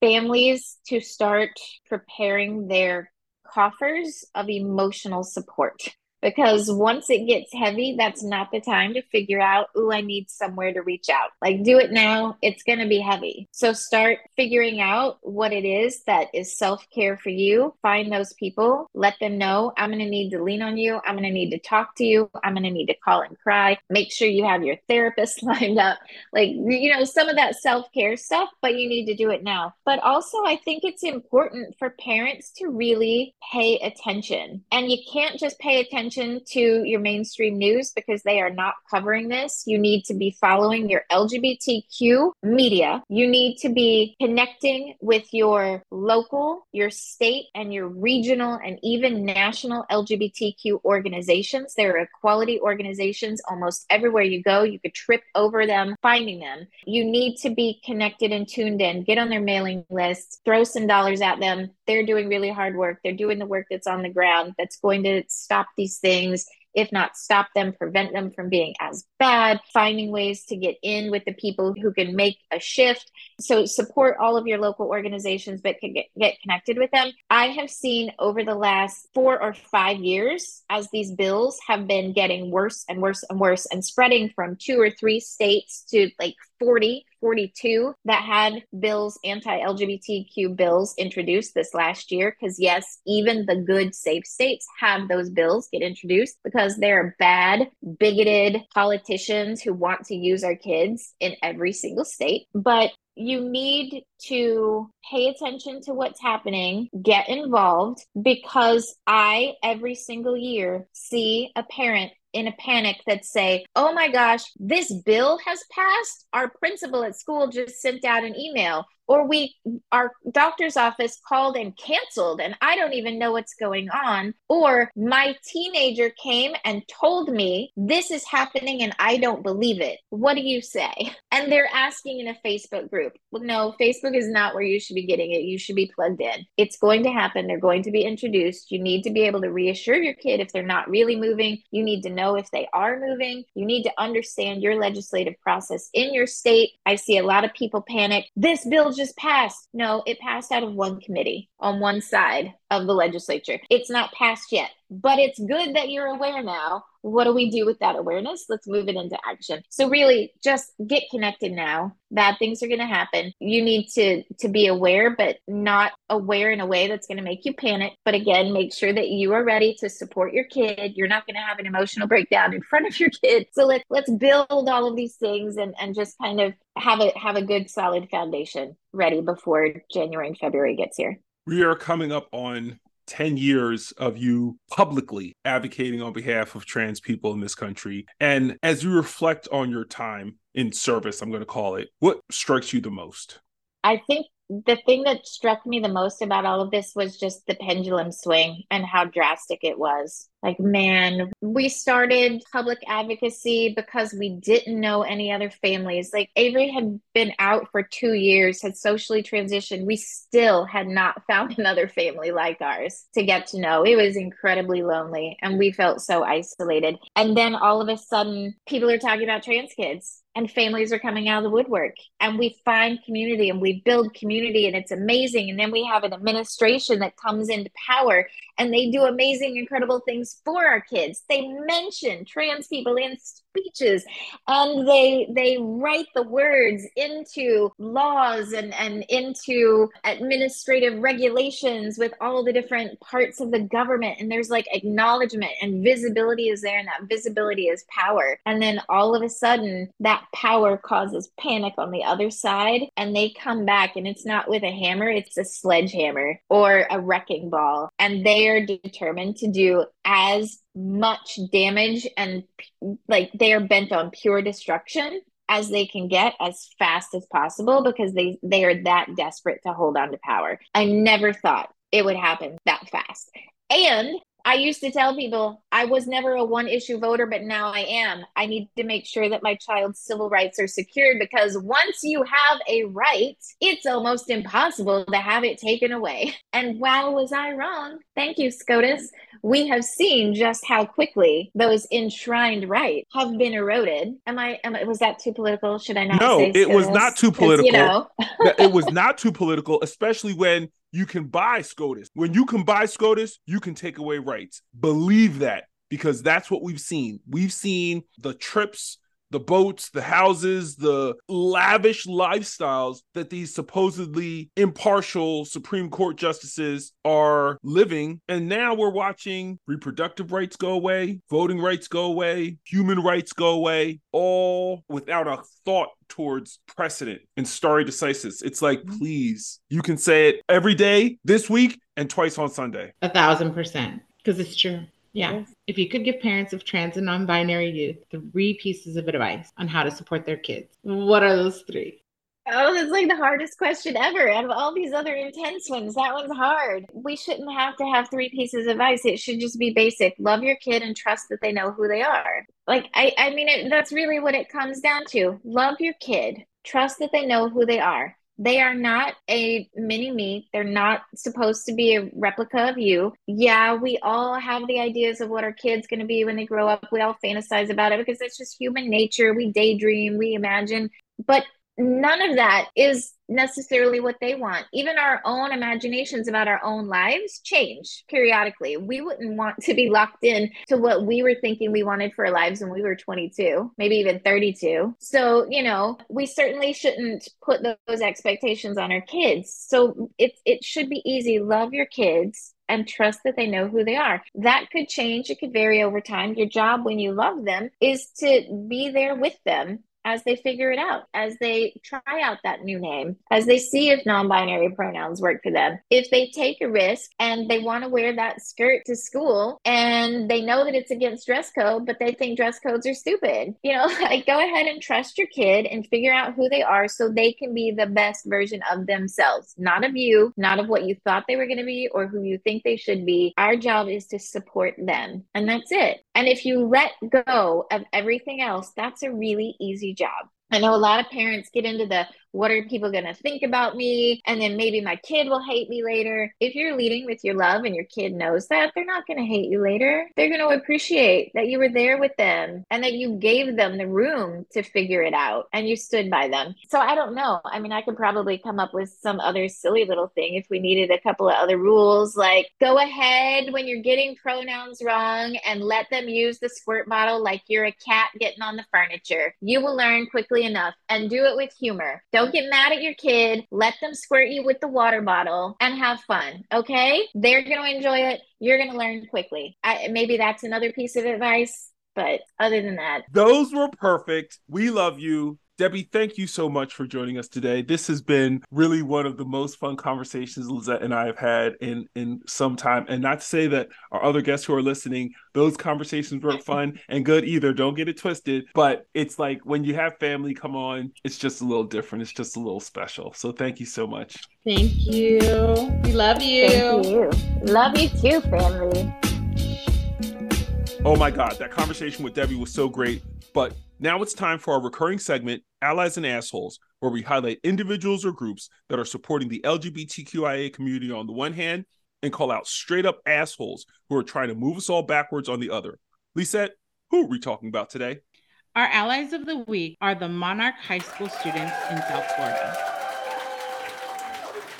families to start preparing their coffers of emotional support because once it gets heavy, that's not the time to figure out, oh, I need somewhere to reach out. Like, do it now. It's going to be heavy. So start figuring out what it is that is self care for you. Find those people, let them know, I'm going to need to lean on you. I'm going to need to talk to you. I'm going to need to call and cry. Make sure you have your therapist *laughs* lined up. Like, you know, some of that self care stuff, but you need to do it now. But also, I think it's important for parents to really pay attention. And you can't just pay attention to your mainstream news because they are not covering this. You need to be following your LGBTQ media. You need to be connecting with your local, your state, and your regional and even national LGBTQ organizations. There are equality organizations almost everywhere you go. You could trip over them finding them. You need to be connected and tuned in, get on their mailing lists, throw some dollars at them. They're doing really hard work. They're doing the work that's on the ground that's going to stop these things if not stop them, prevent them from being as bad, finding ways to get in with the people who can make a shift. So support all of your local organizations, but can get, get connected with them. I have seen over the last four or five years as these bills have been getting worse and worse and worse and spreading from two or three states to like 40, 42 that had bills, anti LGBTQ bills introduced this last year. Because, yes, even the good, safe states have those bills get introduced because they're bad, bigoted politicians who want to use our kids in every single state. But you need to pay attention to what's happening, get involved, because I, every single year, see a parent in a panic that say, oh my gosh, this bill has passed. Our principal at school just sent out an email or we our doctor's office called and canceled and i don't even know what's going on. Or my teenager came and told me this is happening and i don't believe it. What do you say? *laughs* And they're asking in a facebook group. Well no facebook is not where you should be getting it. You should be plugged in. It's going to happen. They're going to be introduced. You need to be able to reassure your kid if they're not really moving. You need to know if they are moving. You need to understand your legislative process in your state. I see a lot of people panic. This bill just passed. No, it passed out of one committee on one side of the legislature. It's not passed yet, but it's good that you're aware now. What do we do with that awareness? Let's move it into action. So really just get connected now. Bad things are going to happen. You need to to be aware but not aware in a way that's going to make you panic. But again, make sure that you are ready to support your kid. You're not going to have an emotional breakdown in *laughs* front of your kid. So let's let's build all of these things and and just kind of have a have a good solid foundation ready before January and February gets here. We are coming up on 10 years of you publicly advocating on behalf of trans people in this country. And as you reflect on your time in service, I'm going to call it, what strikes you the most? I think the thing that struck me the most about all of this was just the pendulum swing and how drastic it was. Like, man, we started public advocacy because we didn't know any other families. Like, Avery had been out for two years, had socially transitioned. We still had not *laughs* found another family like ours to get to know. It was incredibly lonely and we felt so isolated. And then all of a sudden, people are talking about trans kids and families are coming out of the woodwork. And we find community and we build community and it's amazing. And then we have an administration that comes into power and they do amazing incredible things for our kids. They mention trans people in speeches and they they write the words into laws and and into administrative regulations with all the different parts of the government. And there's like acknowledgement and visibility is there and that visibility is power. And then all of a sudden that power causes panic on the other side and they come back and it's not with a hammer it's a sledgehammer or a wrecking ball and they are determined to do as much damage and like they are bent on pure destruction as they can get as fast as possible because they they are that desperate to hold on to power. I never thought it would happen that fast. And I used to tell people I was never a one issue voter, but now I am. I need to make sure that my child's civil rights are secured because once you have a right, it's almost impossible to have it taken away. *laughs* And wow, was I wrong? Thank you, SCOTUS. We have seen just how quickly those enshrined rights have been eroded. Am I, am I was that too political? Should I not? No, it was not too political. You know. it was *laughs* not too political, especially when you can buy SCOTUS. When you can buy SCOTUS, you can take away rights. Believe that. because that's what we've seen. We've seen the trips the boats, the houses, the lavish lifestyles that these supposedly impartial Supreme Court justices are living. And now we're watching reproductive rights go away, voting rights go away, human rights go away, all without a thought towards precedent and stare decisis. It's like, mm-hmm. please, you can say it every day this week and twice on Sunday. A thousand percent. Because it's true. Yeah. If you could give parents of trans and non binary youth three pieces of advice on how to support their kids, what are those three? Oh, that's like the hardest question ever. Out of all these other intense ones, that one's hard. We shouldn't have to have three pieces of advice. It should just be basic. Love your kid and trust that they know who they are. Like, I, I mean, it, that's really what it comes down to. Love your kid. Trust that they know who they are. They are not a mini me. They're not supposed to be a replica of you. Yeah, we all have the ideas of what our kids going to be when they grow up. We all fantasize about it because it's just human nature. We daydream, we imagine. But none of that is necessarily what they want. Even our own imaginations about our own lives change periodically. We wouldn't want to be locked in to what we were thinking we wanted for our lives when we were 22, maybe even 32. So, you know, we certainly shouldn't put those expectations on our kids. So it it should be easy. Love your kids and trust that they know who they are. That could change, it could vary over time. Your job when you love them is to be there with them as they figure it out, as they try out that new name, as they see if non binary pronouns work for them. If they take a risk and they want to wear that skirt to school and they know that it's against dress code, but they think dress codes are stupid, you know, *laughs* like go ahead and trust your kid and figure out who they are so they can be the best version of themselves, not of you, not of what you thought they were going to be or who you think they should be. Our job is to support them. And that's it. And if you let go of everything else, that's a really easy job. I know a lot of parents get into the what are people going to think about me? And then maybe my kid will hate me later. If you're leading with your love and your kid knows that, they're not going to hate you later. They're going to appreciate that you were there with them and that you gave them the room to figure it out and you stood by them. So I don't know. I mean, I could probably come up with some other silly little thing if we needed a couple of other rules, like go ahead when you're getting pronouns wrong and let them use the squirt bottle like you're a cat getting on the furniture. You will learn quickly enough and do it with humor. Don't don't get mad at your kid. Let them squirt you with the water bottle and have fun. Okay. They're going to enjoy it. You're going to learn quickly. I, maybe that's another piece of advice. But other than that, those were perfect. We love you. Debi, thank you so much for joining us today. This has been really one of the most fun conversations Lizette and I have had in in some time. And not to say that our other guests who are listening, those conversations weren't *laughs* fun and good either. Don't get it twisted. But it's like when you have family come on, it's just a little different. It's just a little special. So thank you so much. Thank you. We love you. Thank you. Love you too, family. Oh my God, that conversation with Debi was so great. But now it's time for our recurring segment, Allies and Assholes, where we highlight individuals or groups that are supporting the LGBTQIA community on the one hand and call out straight up assholes who are trying to move us all backwards on the other. Lizette, who are we talking about today? Our allies of the week are the Monarch High School students in South Florida.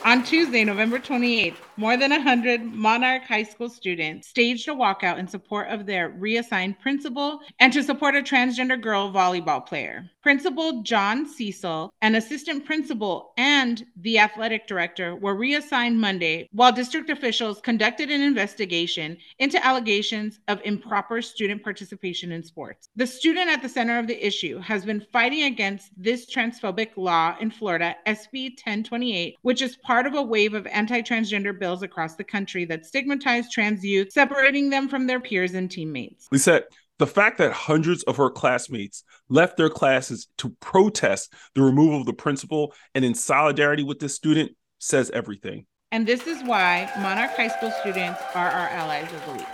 On Tuesday, November 28th, more than 100 Monarch High School students staged a walkout in support of their reassigned principal and to support a transgender girl volleyball player. Principal John Cecil and assistant principal and the athletic director were reassigned Monday while district officials conducted an investigation into allegations of improper student participation in sports. The student at the center of the issue has been fighting against this transphobic law in Florida, SB 1028, which is part of a wave of anti transgender bills across the country that stigmatize trans youth, separating them from their peers and teammates. Lizette, the fact that hundreds of her classmates left their classes to protest the removal of the principal and in solidarity with this student says everything. And this is why Monarch High School students are our allies of the week.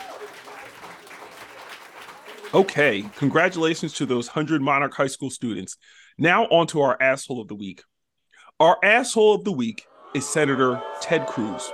Okay, congratulations to those 100 Monarch High School students. Now, on to our asshole of the week. Our asshole of the week is Senator Ted Cruz.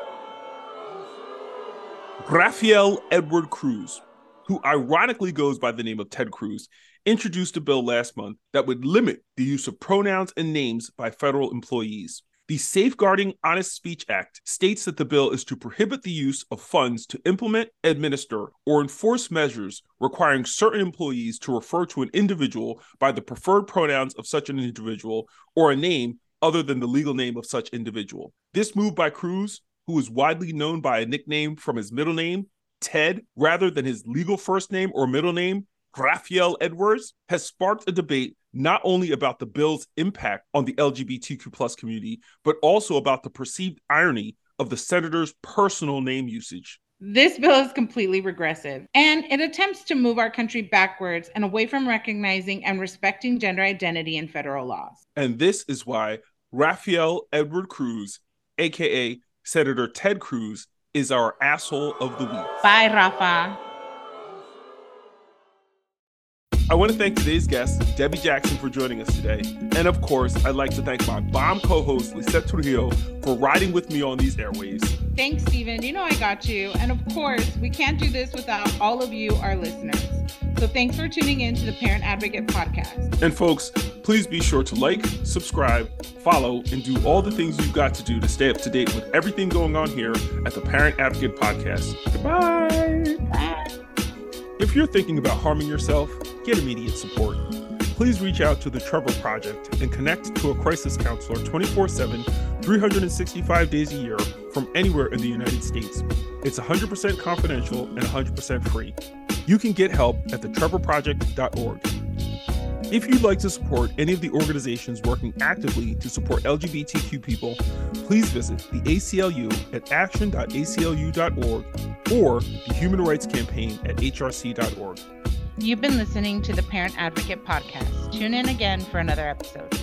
Rafael Edward Cruz who ironically goes by the name of Ted Cruz, introduced a bill last month that would limit the use of pronouns and names by federal employees. The Safeguarding Honest Speech Act states that the bill is to prohibit the use of funds to implement, administer, or enforce measures requiring certain employees to refer to an individual by the preferred pronouns of such an individual or a name other than the legal name of such individual. This move by Cruz, who is widely known by a nickname from his middle name, Ted, rather than his legal first name or middle name, Rafael Edwards, has sparked a debate not only about the bill's impact on the LGBTQ plus community, but also about the perceived irony of the senator's personal name usage. This bill is completely regressive and it attempts to move our country backwards and away from recognizing and respecting gender identity in federal laws. And this is why Rafael Edward Cruz, aka Senator Ted Cruz, is our asshole of the week. Bye, Rafa. I want to thank today's guest, Debi Jackson, for joining us today. And of course, I'd like to thank my bomb co host, Lizette Trujillo, for riding with me on these airways. Thanks, Stephen. You know I got you. And of course, we can't do this without all of you, our listeners. So thanks for tuning in to the Parent Advocate Podcast. And folks, please be sure to like, subscribe, follow, and do all the things you've got to do to stay up to date with everything going on here at the Parent Advocate Podcast. Goodbye. Bye. If you're thinking about harming yourself, get immediate support. Please reach out to the Trevor Project and connect to a crisis counselor 24 7, 365 days a year from anywhere in the United States. It's 100% confidential and 100% free. You can get help at thetrevorproject.org. If you'd like to support any of the organizations working actively to support LGBTQ people, please visit the ACLU at action.aclu.org or the Human Rights Campaign at hrc.org. You've been listening to the Parent Advocate Podcast. Tune in again for another episode.